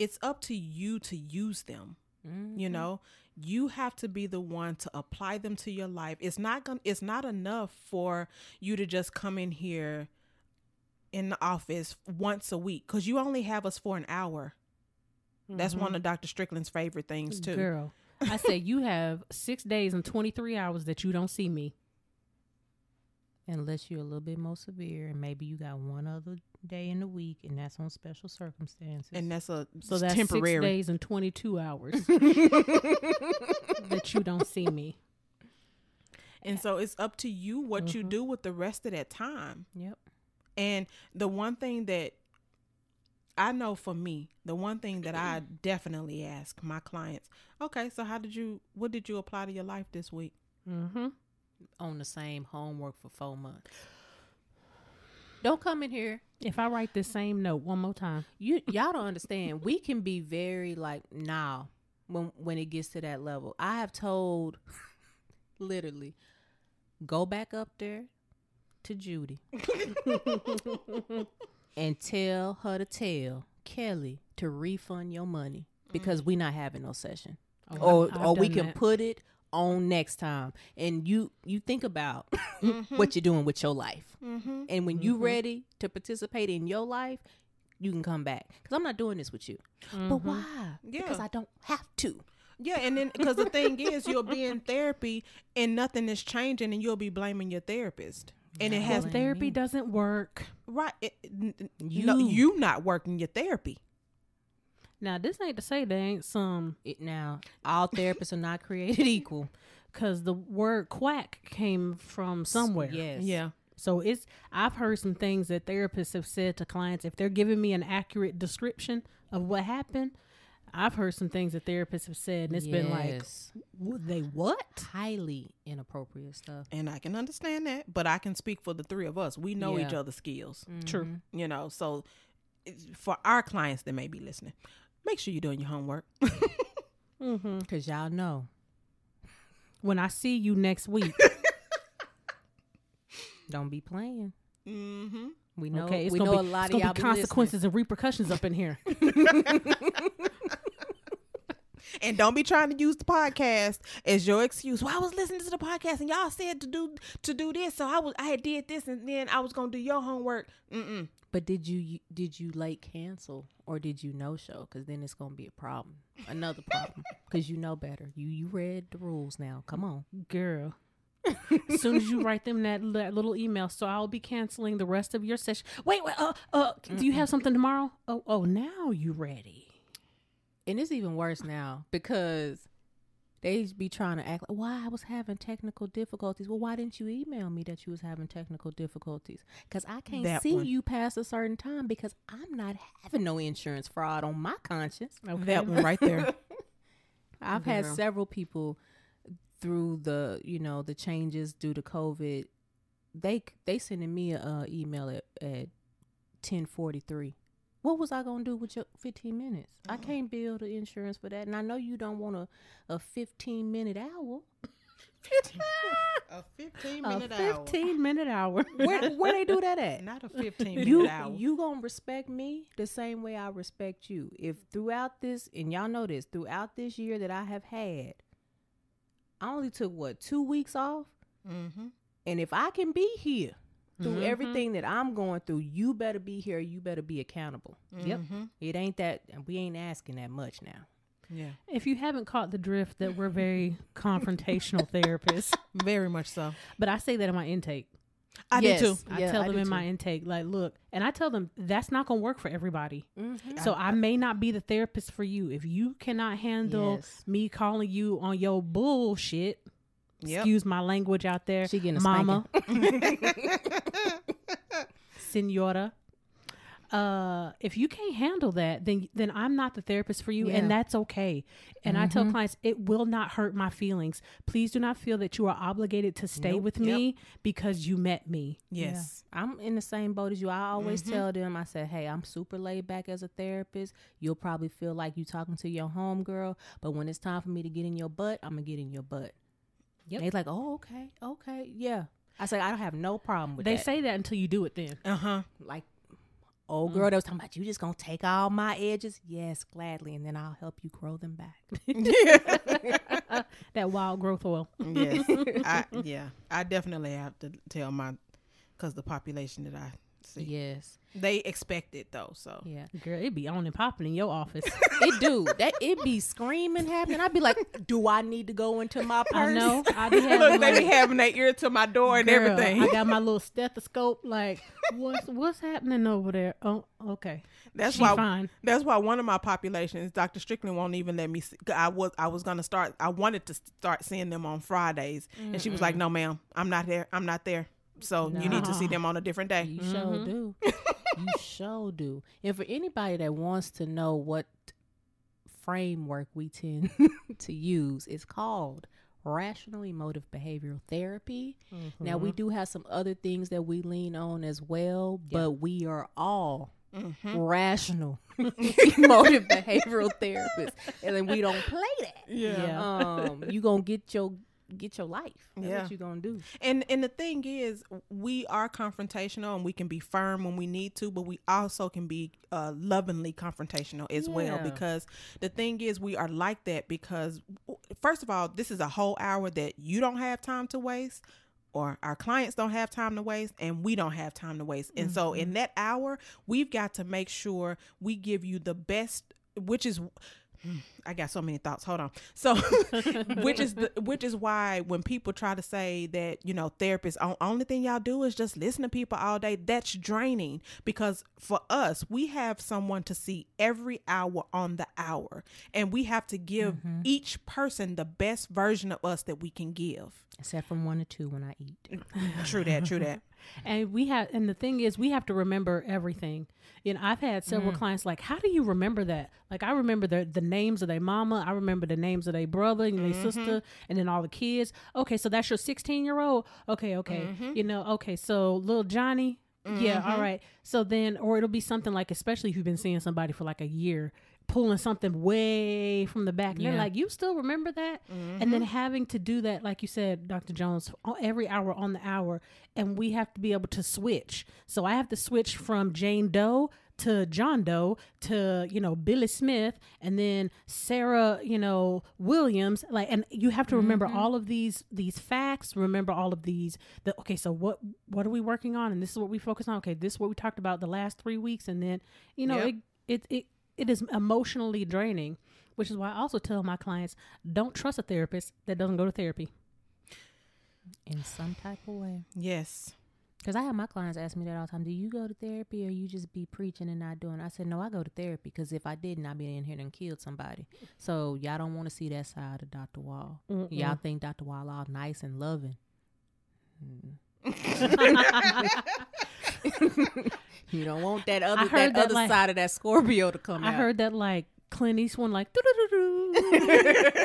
It's up to you to use them. You mm-hmm. know, you have to be the one to apply them to your life. It's not going it's not enough for you to just come in here in the office once a week cuz you only have us for an hour. That's one mm-hmm. of Dr. Strickland's favorite things too. Girl, I say you have six days and 23 hours that you don't see me. Unless you're a little bit more severe, and maybe you got one other day in the week, and that's on special circumstances. And that's a So that's temporary. six days and 22 hours that you don't see me. And so it's up to you what you Mhm. do with the rest of that time. yep. And the one thing that I know for me, the one thing that I definitely ask my clients, okay, so how did you, what did you apply to your life this week? Mm-hmm. On the same homework for four months. Don't come in here. If I write this same note one more time, You y'all don't understand. We can be very like now when when it gets to that level. I have told literally go back up there to Judy and tell her to tell Kelly to refund your money. because mm. we not having no session, Oh, or I've or we can that. put it on next time. And you you think about Mm-hmm. what you're doing with your life, Mm-hmm. and when you ready to participate in your life, you can come back. Because I'm not doing this with you. Mm-hmm. But why? yeah. Because I don't have to. Yeah, and then because the thing is, you'll be in therapy and nothing is changing, and you'll be blaming your therapist, and it has Well, therapy doesn't work. right. It, n- n- You. no, you not working your therapy. Now, this ain't to say there ain't some, It, now, all therapists are not created equal. because the word quack came from somewhere. Yes. Yeah, So it's I've heard some things that therapists have said to clients if they're giving me an accurate description of what happened. I've heard some things that therapists have said, and it's been like, "W- they what? highly inappropriate stuff. and I can understand that, but I can speak for the three of us. We know each other's skills, True. Mm-hmm. you know. So, eh, for our clients that may be listening, make sure you're doing your homework. Mm-hmm. Because y'all know. When I see you next week, Don't be playing. mm-hmm. We know, okay, it's we gonna know be, a lot of be be listening. consequences and repercussions up in here. And don't be trying to use the podcast as your excuse. Well, I was listening to the podcast and y'all said to do to do this, so I was I did this and then I was gonna do your homework. Mm-mm. But did you did you late cancel or did you no show? Because then it's gonna be a problem, another problem. Because you know better. You you read the rules now. Come on. Girl. as soon as you write them that, that little email, so I'll be canceling the rest of your session. Wait, wait, uh, uh, do you have something tomorrow? Oh, oh, now you ready? And it's even worse now because they be trying to act like, why I was having technical difficulties. Well, why didn't you email me that you was having technical difficulties? Because I can't That see one. you past a certain time because I'm not having no insurance fraud on my conscience. Okay. That one right there. I've had Girl. several people through the you know the changes due to COVID. They they sending me a uh, email at at ten forty three. What was I gonna do with your fifteen minutes? I can't bill the insurance for that, and I know you don't want a a fifteen minute hour. a 15 a minute hour. 15 minute hour. Where where they do that at? Not a 15 minute you hour. you gonna respect me the same way I respect you. If throughout this and y'all know this, throughout this year that I have had, I only took what two weeks off, mm-hmm. and if I can be here through Mhm. everything that I'm going through, you better be here. You better be accountable. Yep. Mm-hmm. It ain't that we ain't asking that much now. Yeah. If you haven't caught the drift that we're very confrontational therapists, Very much so. but I say that in my intake. I Yes. do too. I Yeah, tell I them do in my intake, like, look, and I tell them that's not going to work for everybody. Mm-hmm. So I may not be the therapist for you. If you cannot handle Yes. me calling you on your bullshit, Yep. excuse my language out there, She getting a mama, senora. Uh, if you can't handle that, then then I'm not the therapist for you, Yeah. and that's okay. And I tell clients, it will not hurt my feelings. Please do not feel that you are obligated to stay Nope. with me because you met me. yes. I'm in the same boat as you. I always tell them, I said, hey, I'm super laid back as a therapist. You'll probably feel like you're talking to your homegirl, but when it's time for me to get in your butt, I'm gonna get in your butt. Yep. They're like, oh, okay, okay, yeah. I say I don't have no problem with They that. say that until you do it. Then Uh huh. like, old girl that was talking about you just gonna take all my edges. Yes, gladly, and then I'll help you grow them back. that wild growth oil. yes. I yeah. I definitely have to tell my because the population that I see yes, they expect it though. So yeah. Girl, it be on and popping in your office. It do that. It be screaming happening. I'd be like, do I need to go into my purse? I know. I be having look, they like, be having their ear to my door and Girl, everything. I got my little stethoscope. Like, what's what's happening over there? Oh, okay. That's She why. fine. That's why one of my populations, Dr. Strickland, won't even let me. See, 'cause I was I was gonna start. I wanted to start seeing them on Fridays, and she was like, "No, ma'am, I'm not there. I'm not there. So you need to see them on a different day." You sure mm-hmm. do. you sure do. And for anybody that wants to know what framework we tend to use, it's called rational emotive behavioral therapy. Now we do have some other things that we lean on as well, but we are all rational emotive behavioral therapists. And then we don't play that. Yeah. Um, you gonna get your get your life. That's Yeah. what you gonna do. And and the thing is, we are confrontational and we can be firm when we need to, but we also can be uh, lovingly confrontational as well. Because the thing is, we are like that because first of all, this is a whole hour that you don't have time to waste. Or our clients don't have time to waste, and we don't have time to waste. And so, in that hour, we've got to make sure we give you the best, which is I got so many thoughts. Hold on. So, which is the which is why when people try to say that you know therapists only thing y'all do is just listen to people all day, that's draining. Because for us, we have someone to see every hour on the hour, and we have to give mm-hmm. each person the best version of us that we can give. Except from one to two when I eat. True that. True that. And we have, and the thing is, we have to remember everything. You know, I've had several mm. clients like, "How do you remember that?" Like, I remember the the names of their mama, I remember the names of their brother and their mm-hmm. sister, and then all the kids. Okay, so that's your sixteen year old. Okay, okay, mm-hmm. you know, okay, so little Johnny. Yeah, all mm-hmm. right. So then, or it'll be something like, especially if you've been seeing somebody for like a year, pulling something way from the back, and they're like, "You still remember that?" And then mm-hmm. having to do that, like you said, Dr. Jones, every hour on the hour, and we have to be able to switch. So I have to switch from Jane Doe to John Doe to you know Billy Smith, and then Sarah, you know Williams. Like, and you have to remember mm-hmm. all of these these facts. Remember all of these. The okay, so what what are we working on? And this is what we focus on. Okay, this is what we talked about the last three weeks, and then you know Yep. it it it it is emotionally draining. Which is why I also tell my clients don't trust a therapist that doesn't go to therapy. In some type of way. Yes. Because I have my clients ask me that all the time. Do you go to therapy or you just be preaching and not doing? I said, no, I go to therapy because if I didn't, I'd be in here and killed somebody. So y'all don't want to see that side of Dr. Wall. Y'all think Dr. Wall all nice and loving. Mm. you don't want that other, that, that, other like- side of that Scorpio to come I out. heard that like Clint Eastwood like do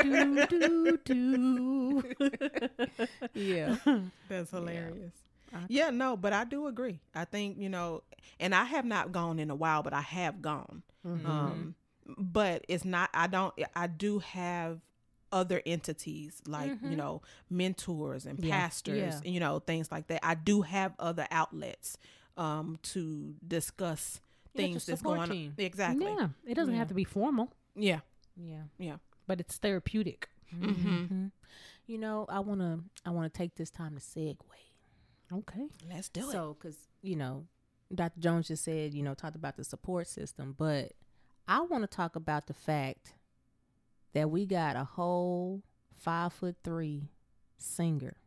do do do. yeah. That's hilarious. Yeah, no, but I do agree. I think, you know, and I have not gone in a while, but I have gone. Um but it's not I don't I do have other entities like, you know, mentors and Yeah. pastors, Yeah. and, you know, things like that. I do have other outlets um to discuss Yeah, things that's support going on. team. Exactly. Yeah, it doesn't Yeah. have to be formal, Yeah. Yeah. Yeah. but it's therapeutic. Mhm. You know, I wanna I wanna take this time to segue. Okay. Let's do it. So, because you know, Dr. Jones just said, you know, talked about the support system, but I want to talk about the fact that we got a whole five foot three singer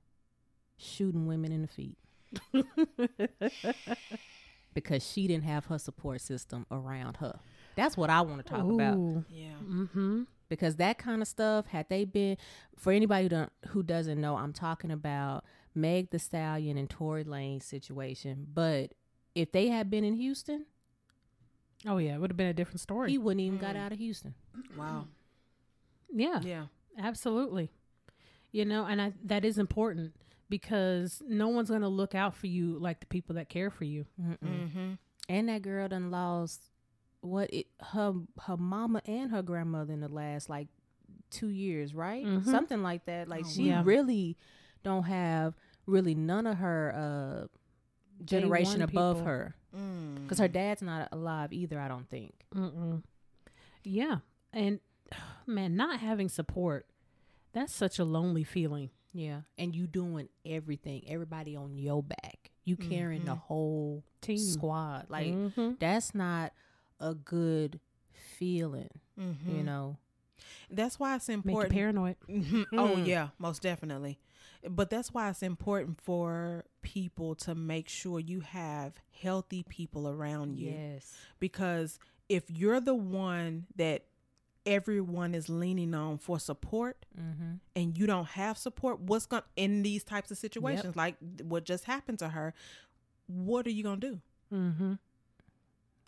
shooting women in the feet because she didn't have her support system around her. That's what I want to talk about Yeah. Mm-hmm. because that kind of stuff had they been for anybody who don't who doesn't know i'm talking about meg the stallion and tory lane situation but if they had been in houston Oh yeah, it would have been a different story. he wouldn't even got out of houston Wow. yeah, Yeah. absolutely. You know, and I, that is important because no one's going to look out for you like the people that care for you. Mm-hmm. and that girl done lost what it her her mama and her grandmother in the last like two years right Mhm. something like that like Oh, she wow. really don't have really none of her uh generation above people. her Mm. because her dad's not alive either i don't think Mm-mm. Yeah, and man, not having support, that's such a lonely feeling. Yeah and you doing everything everybody on your back you carrying the Mhm. whole Team. squad like Mhm. that's not a good feeling Mhm. you know That's why it's important. paranoid. Oh Mm. yeah, most definitely. But that's why it's important for people to make sure you have healthy people around you yes because if you're the one that everyone is leaning on for support mm-hmm. and you don't have support, what's going in these types of situations like what just happened to her, what are you going to do? Mm-hmm.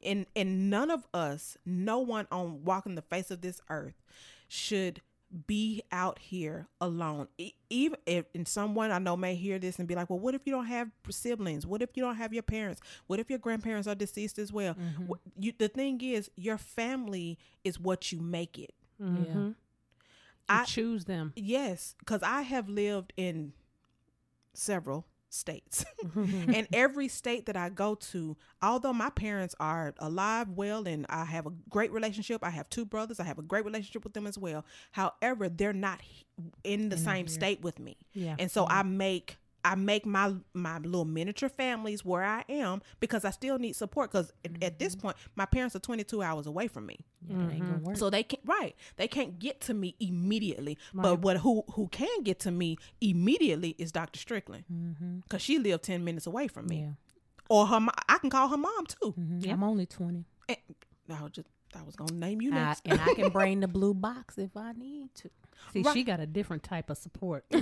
and and none of us no one on walking the face of this earth should be out here alone. E- even if and someone i know may hear this and be like well what if you don't have siblings? What if you don't have your parents? What if your grandparents are deceased as well? What- you, the thing is your family is what you make it. Mm-hmm. I choose them. yes, because I have lived in several states. and every state that I go to, although my parents are alive, well, and I have a great relationship, I have two brothers, I have a great relationship with them as well. However, they're not in the same state with me. Yeah. And so I make I make my my little miniature families where I am because I still need support because at this point my parents are 22 hours away from me. Yeah, that ain't gonna work. So they can't right. They can't get to me immediately. But what who who can get to me immediately is Dr. Strickland because she lived ten minutes away from me. yeah. Or her. I can call her mom too. Mhm. Yeah. I'm only 20. And I was just I was gonna name you I, next. and I can bring the blue box if I need to. See, Right. she got a different type of support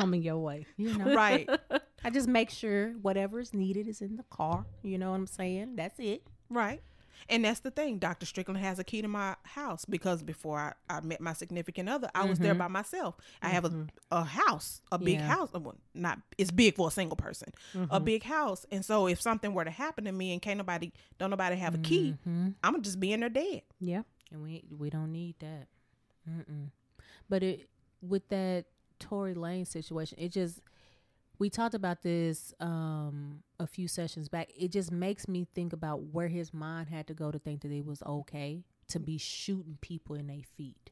coming your way. You know, right. I just make sure whatever is needed is in the car. You know what I'm saying? That's it. Right. And that's the thing. Dr. Strickland has a key to my house because before I, I met my significant other, I was there mm-hmm. by myself. I have a, mm-hmm. a house, a big Yeah. house. Well, not it's big for a single person, a mm-hmm. big house. And so if something were to happen to me and can't nobody, don't nobody have a key, I'm gonna just be in there dead. Yeah. And we we don't need that. Mm-mm. But it with that Tory Lane situation, it just we talked about this um a few sessions back. It just makes me think about where his mind had to go to think that it was okay to be shooting people in their feet.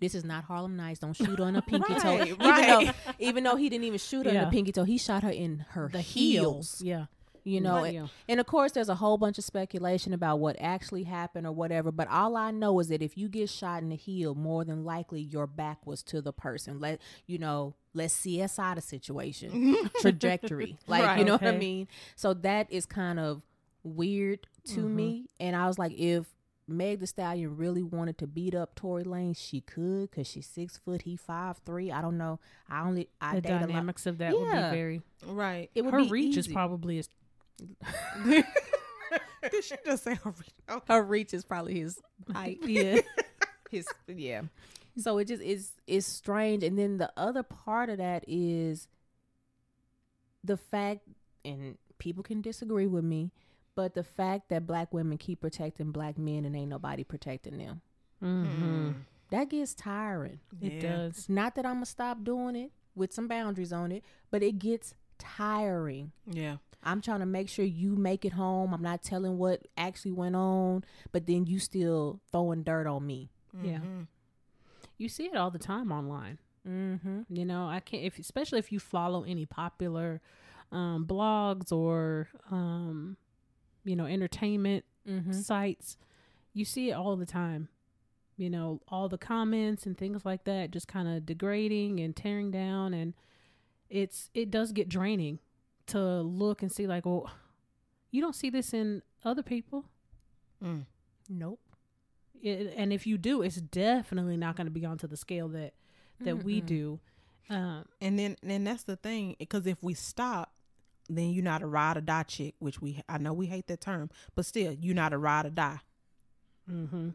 This is not Harlem Nights. Don't shoot on a pinky toe. Right, Even right. though even though he didn't even shoot her on Yeah. the pinky toe, he shot her in her The heels. heels. Yeah. You mm-hmm. know, and, Yeah. and of course, there's a whole bunch of speculation about what actually happened or whatever. But all I know is that if you get shot in the heel, more than likely your back was to the person. Let you know, let's CSI the situation mm-hmm. trajectory, like you Right. know what I mean. So that is kind of weird to me. Mm-hmm. And I was like, if Meg the Stallion really wanted to beat up Tory Lane, she could because she's six foot, he five three. I don't know. I only I The date a lot- dynamics of that would be very. Right. It would Her be reach is probably as Did she just say her? Okay. her reach is probably his height. yeah. his yeah. So it just is is strange. And then the other part of that is the fact and people can disagree with me, but the fact that black women keep protecting black men and ain't nobody protecting them. hmm That gets tiring. It does. Not that I'm gonna stop doing it with some boundaries on it, but it gets tiring. Yeah. I'm trying to make sure you make it home. I'm not telling what actually went on, but then you still throwing dirt on me. Yeah. Mhm. You see it all the time online. Mm-hmm. You know, I can't if especially if you follow any popular um, blogs or um, you know entertainment Mm-hmm. sites, you see it all the time. You know, all the comments and things like that, just kind of degrading and tearing down, and it's it does get draining to look and see like, well, you don't see this in other people. Mm. Nope. it, and if you do, it's definitely not going to be onto the scale that that we Mm-mm. do. Um, And then, and that's the thing, because if we stop, then you're not a ride or die chick, which we I know we hate that term, but still, you're not a ride or die. Mm-hmm.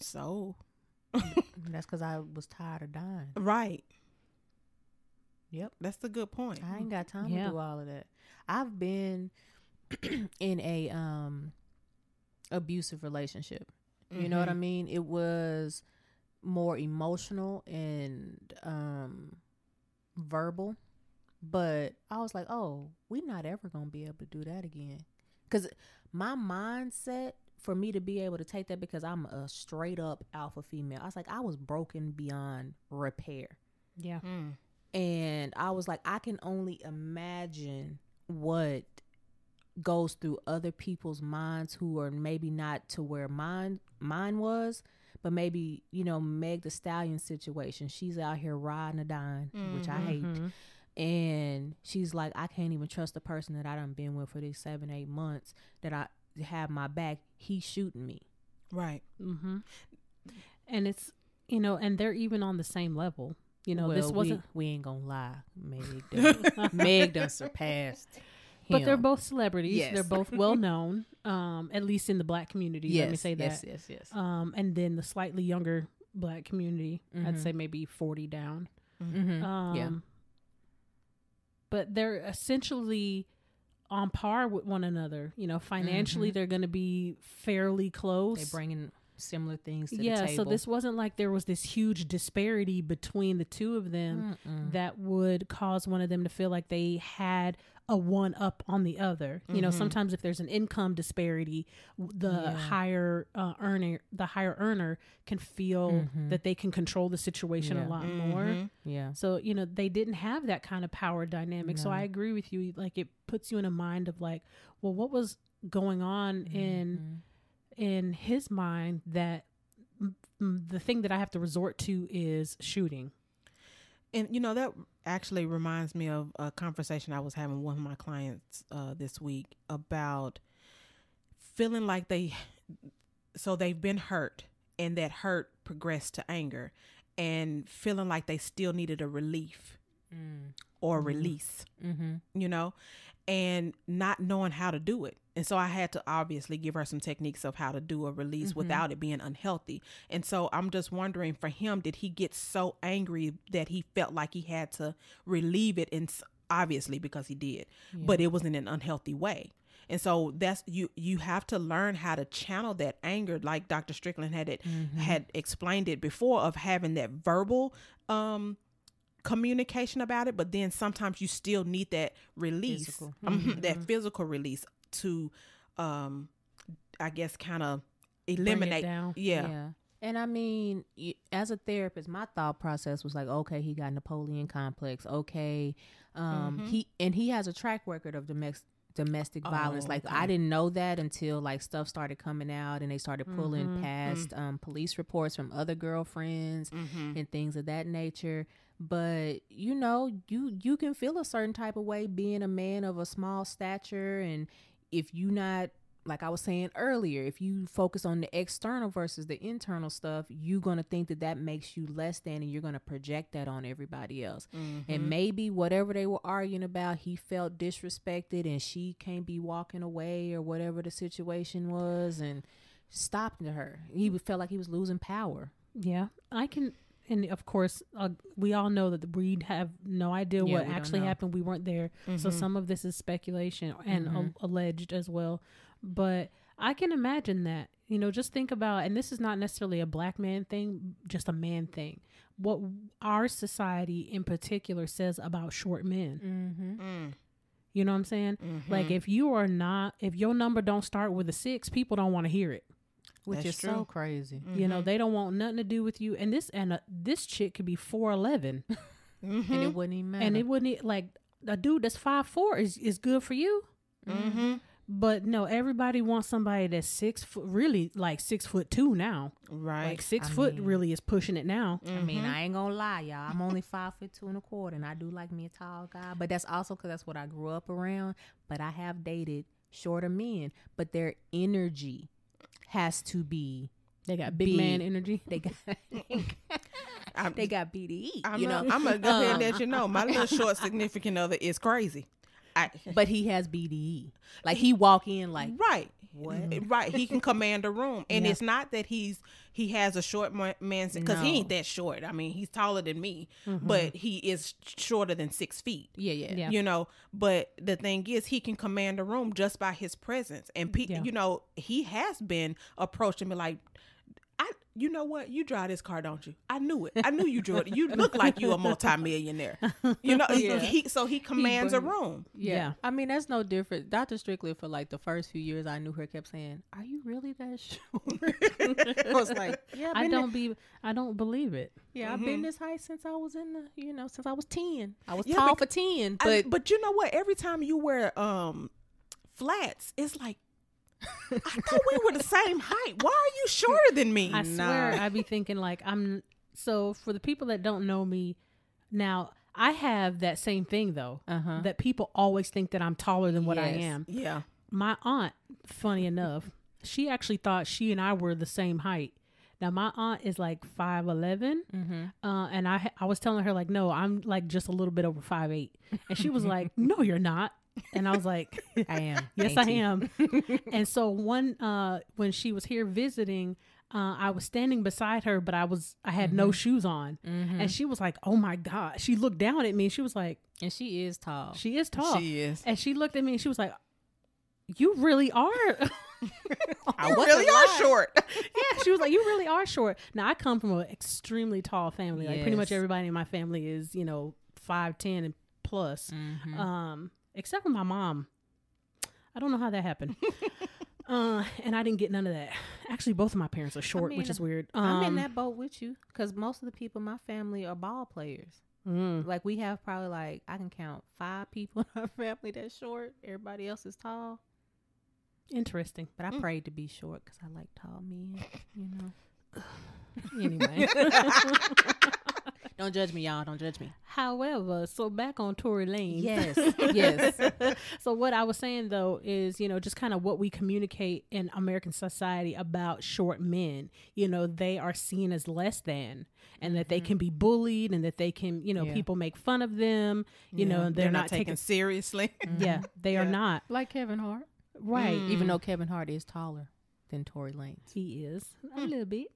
So That's because I was tired of dying. right, Yep. that's the good point. I ain't got time Yeah. to do all of that. I've been in a um abusive relationship. You know what I Mhm. mean? It was more emotional and um verbal. But I was like, "Oh, we're not ever going to be able to do that again." Cuz my mindset for me to be able to take that because I'm a straight up alpha female. I was like, I was broken beyond repair. Yeah. Mm. And I was like, I can only imagine what goes through other people's minds who are maybe not to where mine mine was, but maybe you know Meg the Stallion situation. She's out here riding a dime, which I hate, Mhm. and she's like, I can't even trust the person that I done been with for these seven eight months that I have my back. He's shooting me. Right. Mm-hmm. And it's you know, and they're even on the same level. You know, this wasn't. We, we ain't gonna lie. Meg done, Meg done surpassed. But they're both celebrities. Yes. They're both well known, um, at least in the black community. Yes, let me say that. yes, yes, yes. Um, and then the slightly younger black community, I'd Mhm. say maybe forty down. Mm-hmm. Um, yeah. But they're essentially on par with one another. You know, financially Mhm. they're going to be fairly close. They're bringing similar things. To yeah the so this wasn't like there was this huge disparity between the two of them Mm-mm. that would cause one of them to feel like they had a one up on the other you know Mhm. sometimes if there's an income disparity the Yeah. higher uh, earner the higher earner can feel Mhm. that they can control the situation Yeah. a lot more Mhm. yeah. so you know they didn't have that kind of power dynamic so i agree with you like it puts you in a mind of like well what was going on in Mhm. In his mind that the thing that I have to resort to is shooting. And you know that actually reminds me of a conversation I was having with one of my clients uh, this week about feeling like they so they've been hurt and that hurt progressed to anger and feeling like they still needed a relief Mm. or Mhm. release, Mm-hmm. you know, and not knowing how to do it. And so I had to obviously give her some techniques of how to do a release Mhm. without it being unhealthy. And so I'm just wondering for him, did he get so angry that he felt like he had to relieve it? And obviously because he did, but it was in an unhealthy way. And so that's you you have to learn how to channel that anger like Dr. Strickland had it Mm-hmm. had explained it before of having that verbal um communication about it, but then sometimes you still need that release, Physical. um, that Mhm. physical release to, um, I guess, kind of eliminate. down. Yeah. And I mean, as a therapist, my thought process was like, okay, he got Napoleon complex. Okay, um, Mhm. he and he has a track record of domestic domestic violence. Oh, Like okay. I didn't know that until like stuff started coming out and they started pulling Mhm. past um, police reports from other girlfriends Mm-hmm. and things of that nature. But you know, you you can feel a certain type of way being a man of a small stature, and if you not like I was saying earlier, if you focus on the external versus the internal stuff, you're gonna think that that makes you less than, and you're gonna project that on everybody else. Mm-hmm. And maybe whatever they were arguing about, he felt disrespected, and she can't be walking away or whatever the situation was, and stopped her. He would- felt like he was losing power. Yeah, I can, and of course, uh, we all know that the we have no idea Yeah, what actually happened. We weren't there, so Mhm. some of this is speculation and Mhm. a- alleged as well. But I can imagine that. You know, just think about, and this is not necessarily a black man thing, just a man thing. What our society in particular says about short men. Mm-hmm. Mm. You know what I'm saying? Mhm. Like if you are not, if your number don't start with a six, people don't want to hear it. Which That's is so true. crazy. You know, Mhm. they don't want nothing to do with you. And this and uh, this chick could be four eleven, Mhm. And it wouldn't even matter. and it wouldn't e- like a dude that's five four is is good for you. Mhm. But no, everybody wants somebody that's six foot, really like six foot two now. Right. Like six I foot mean- really is pushing it now. I mean, Mhm. I ain't gonna lie, y'all. I'm only five foot two and a quarter, and I do like me a tall guy. But that's also because that's what I grew up around. But I have dated shorter men, but their energy has to be. They got big, man energy. They got. I'm, they got BDE. I'm, you a- know, I'm gonna go ahead and Um, let you know my little short significant other is crazy. I, but he has BDE. Like he walk in like right. What? Right, he can command a room, and Yeah. it's not that he's he has a short ma- man because he ain't that short. I mean, he's taller than me, Mhm. but he is shorter than six feet. Yeah, yeah, Yeah. You know, but the thing is, he can command a room just by his presence, and pe- Yeah. you know, he has been approaching me like, I, you know what, you drive this car, don't you? I knew it. I knew you drove it. You look like you a multimillionaire. You know, Yeah. he so he commands a room. Yeah. Yeah. I mean, that's no different. Dr. Strickland, for like the first few years I knew her, kept saying, Are you really that short? I was like, Yeah, I've I been don't be. I don't believe it. that- yeah, I've been Mhm. this height since I was in the, you know, since I was 10. I was Yeah, tall for 10, I- but but you know what? Every time you wear um flats, it's like I thought we were the same height. Why are you shorter than me? I swear, Nah. I be thinking like I'm. So for the people that don't know me, now I have that same thing though. uh huh. That people always think that I'm taller than what I am. yeah. My aunt, funny enough, she actually thought she and I were the same height. Now my aunt is like five eleven, Mm-hmm. uh, and I I was telling her like, no, I'm like just a little bit over five eight, and she was like, no, you're not, and I was like, I am. yes, Ain't I you? am. and so one uh, when she was here visiting, uh, I was standing beside her, but I was I had no shoes on, Mhm. and she was like, oh my god. She looked down at me, and she was like, And she is tall. she is tall, She is. and she looked at me, and she was like, you really are. I You wasn't really are short. yeah, she was like, "You really are short." Now I come from an extremely tall family. Like pretty much everybody in my family is, you know, five ten and plus. Mhm. Um, except for my mom. I don't know how that happened. uh, and I didn't get none of that. Actually, both of my parents are short, which mean, is weird. I'm in Um, that boat with you because most of the people in my family are ball players. mm, Like we have probably like I can count five people in our family that's short. Everybody else is tall. interesting. But I Mm. prayed to be short because I like tall men. You know. Anyway. Don't judge me, y'all. Don't judge me. However, so back on Tory Lane. Yes, yes. so what I was saying though is, you know, just kind of what we communicate in American society about short men. You know, they are seen as less than, and that they can be bullied, and that they can, you know, Yeah. people make fun of them. You know, Yeah, and they're, not, taken taken. seriously. Yeah, they are not Like Kevin Hart. right. Mm. Even though Kevin Hart is taller than Tory Lanez. He is a little bit.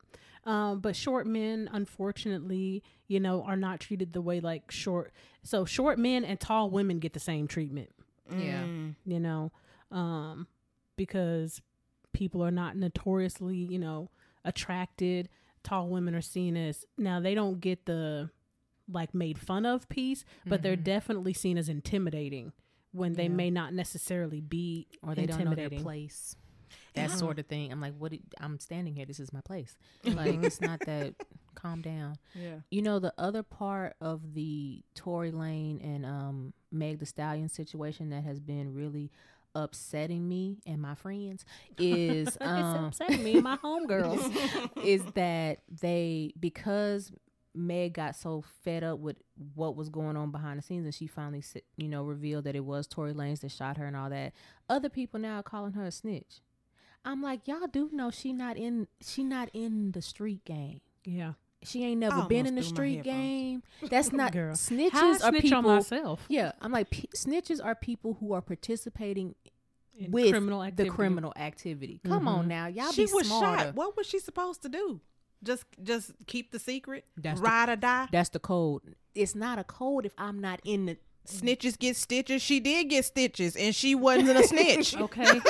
Um, but short men, unfortunately, you know, are not treated the way like short. So short men and tall women get the same treatment. Yeah. Mm. you know, um, because people are not notoriously, you know, attracted. Tall women are seen as now they don't get the like made fun of piece, but they're Mhm. definitely seen as intimidating when they Yeah. may not necessarily be or they don't know their place. That Yeah. sort of thing. I'm like, what? Did, I'm standing here. This is my place. Like, it's not that. Calm down. Yeah. You know, the other part of the Tory Lanez and um, Meg Thee Stallion situation that has been really upsetting me and my friends is um, upsetting me and my homegirls. is that they because Meg got so fed up with what was going on behind the scenes and she finally you know revealed that it was Tory Lanez that shot her and all that. Other people now are calling her a snitch. I'm like, y'all do know she not in she not in the street game. yeah, She ain't never been in the street game. That's not Girl. snitches How I are snitch people. on myself Yeah, I'm like p- snitches are people who are participating in with criminal the criminal activity. Come on Mhm. now, y'all she be was smarter. shot. What was she supposed to do? Just just keep the secret? That's the- Ride or die? That's the code. It's not a code if I'm not in the. Snitches get stitches. She did get stitches, and she wasn't a snitch. Okay.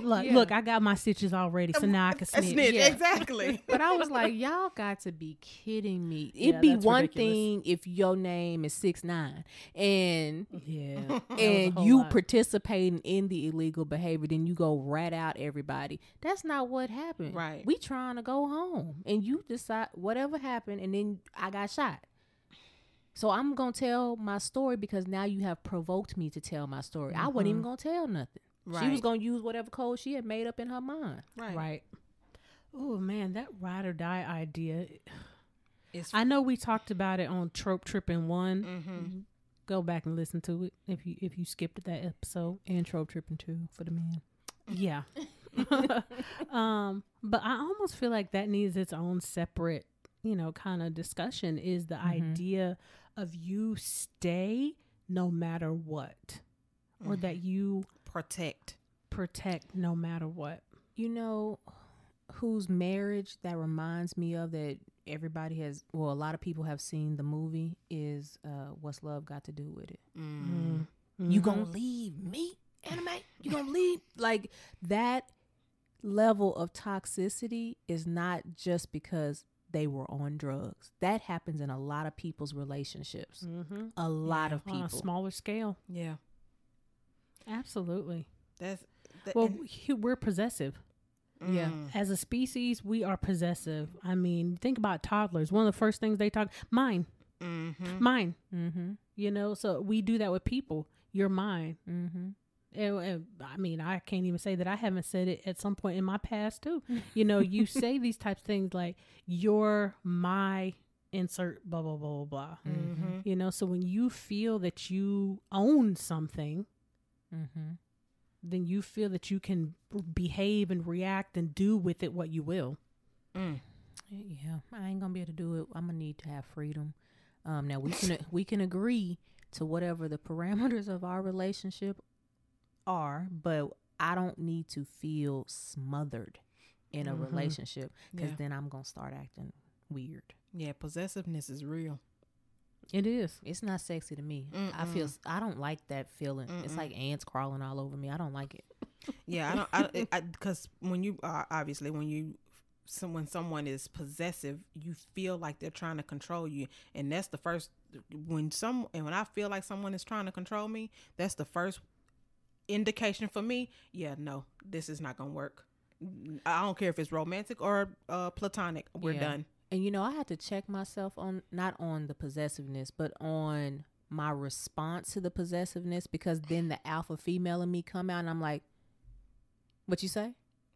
Look, Yeah. look, I got my stitches already, so now I can A snitch. snitch, Yeah. exactly. But I was like, y'all got to be kidding me. It'd be one ridiculous. thing if your name is 6ix9ine and Yeah, that was a and you lot. participating in the illegal behavior, then you go rat out everybody. That's not what happened. Right. We trying to go home, and you decide whatever happened, and then I got shot. So I'm gonna tell my story because now you have provoked me to tell my story. I wasn't even mm-hmm. gonna tell nothing. She was gonna use whatever code she had made up in her mind. Right. Right. Oh man, that ride or die idea. It's I know we talked about it on Trope Tripping One. mm-hmm. Go back and listen to it if you if you skipped that episode. And trope tripping Two for the men. Yeah. um, but I almost feel like that needs its own separate, you know, kind of discussion. Is the Mhm. idea of you stay no matter what, or Mm-hmm. that you protect. protect no matter what. You know whose marriage that reminds me of that everybody has well a lot of people have seen the movie is uh what's love got to do with it Mm. you Mhm. gonna leave me Anna Mae you gonna leave like that level of toxicity is not just because they were on drugs that happens in a lot of people's relationships mm-hmm. a lot of on a people smaller scale. Yeah. Absolutely. That's that, Well, and- he- we're possessive. yeah. Mm. As a species, we are possessive. I mean, think about toddlers. One of the first things they talk, mine, Mhm. mine. mm-hmm You know, so we do that with people. You're mine. mm-hmm And, and, I mean, I can't even say that I haven't said it at some point in my past too. You know, you say these types of things like "you're my insert," blah blah blah blah blah. Mhm. You know, so when you feel that you own something, mm-hmm then you feel that you can behave and react and do with it what you will. Mm. Yeah, I ain't gonna be able to do it. I'm gonna need to have freedom. Um, now we can we can agree to whatever the parameters of our relationship are, but I don't need to feel smothered in a Mhm. relationship because Yeah. then I'm gonna start acting weird. Yeah, possessiveness is real. It is. It's not sexy to me. I feel Mm-mm. s- I don't like that feeling. It's Mm-mm. like ants crawling all over me. I don't like it. Yeah, I don't. I because when you uh, obviously when you so when someone is possessive, you feel like they're trying to control you, and that's the first when some and when I feel like someone is trying to control me, that's the first indication for me. Yeah, no, this is not gonna work. I don't care if it's romantic or uh, platonic. We're Yeah. done. And you know, I had to check myself on not on the possessiveness, but on my response to the possessiveness because then the alpha female in me come out and I'm like, "What you say?"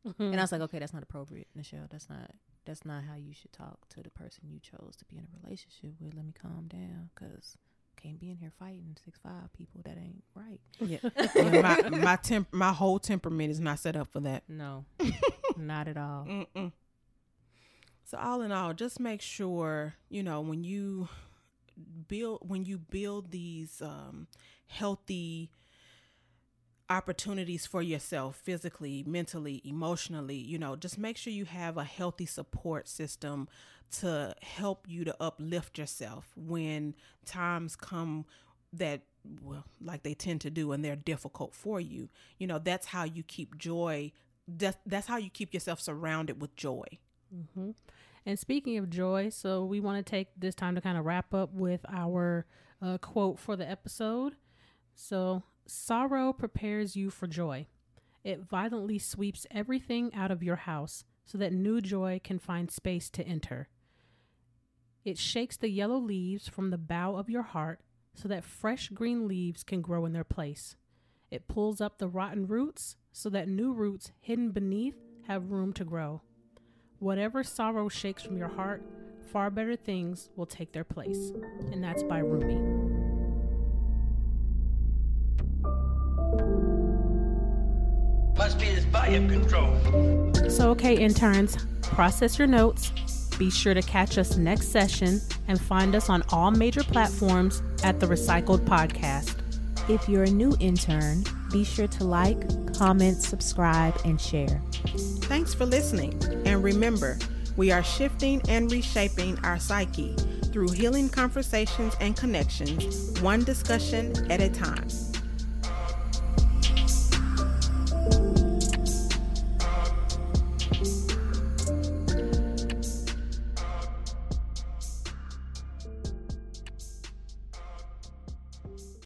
Mm-hmm. And I was like, "Okay, that's not appropriate, Michelle. That's not that's not how you should talk to the person you chose to be in a relationship with. Let me calm down, cause can't be in here fighting six five people. That ain't right. Yeah, Yeah, my my temp, my whole temperament is not set up for that. No, not at all. Mm-mm. So all in all, just make sure you know when you build when you build these um, healthy opportunities for yourself physically mentally emotionally you know just make sure you have a healthy support system to help you to uplift yourself when times come that well like they tend to do and they're difficult for you. You know that's how you keep joy that's, that's how you keep yourself surrounded with joy hmm And speaking of joy, so we want to take this time to kind of wrap up with our uh, quote for the episode. So, sorrow prepares you for joy. It violently sweeps everything out of your house so that new joy can find space to enter. It shakes the yellow leaves from the bough of your heart so that fresh green leaves can grow in their place. It pulls up the rotten roots so that new roots hidden beneath have room to grow. Whatever sorrow shakes from your heart, far better things will take their place. And that's by Rumi. Must be his Volume Kontrol. So, okay, interns, process your notes. Be sure to catch us next session and find us on all major platforms at the Recycled Podcast. If you're a new intern, be sure to like, comment, subscribe, and share. Thanks for listening. And remember, we are shifting and reshaping our psyche through healing conversations and connections, one discussion at a time.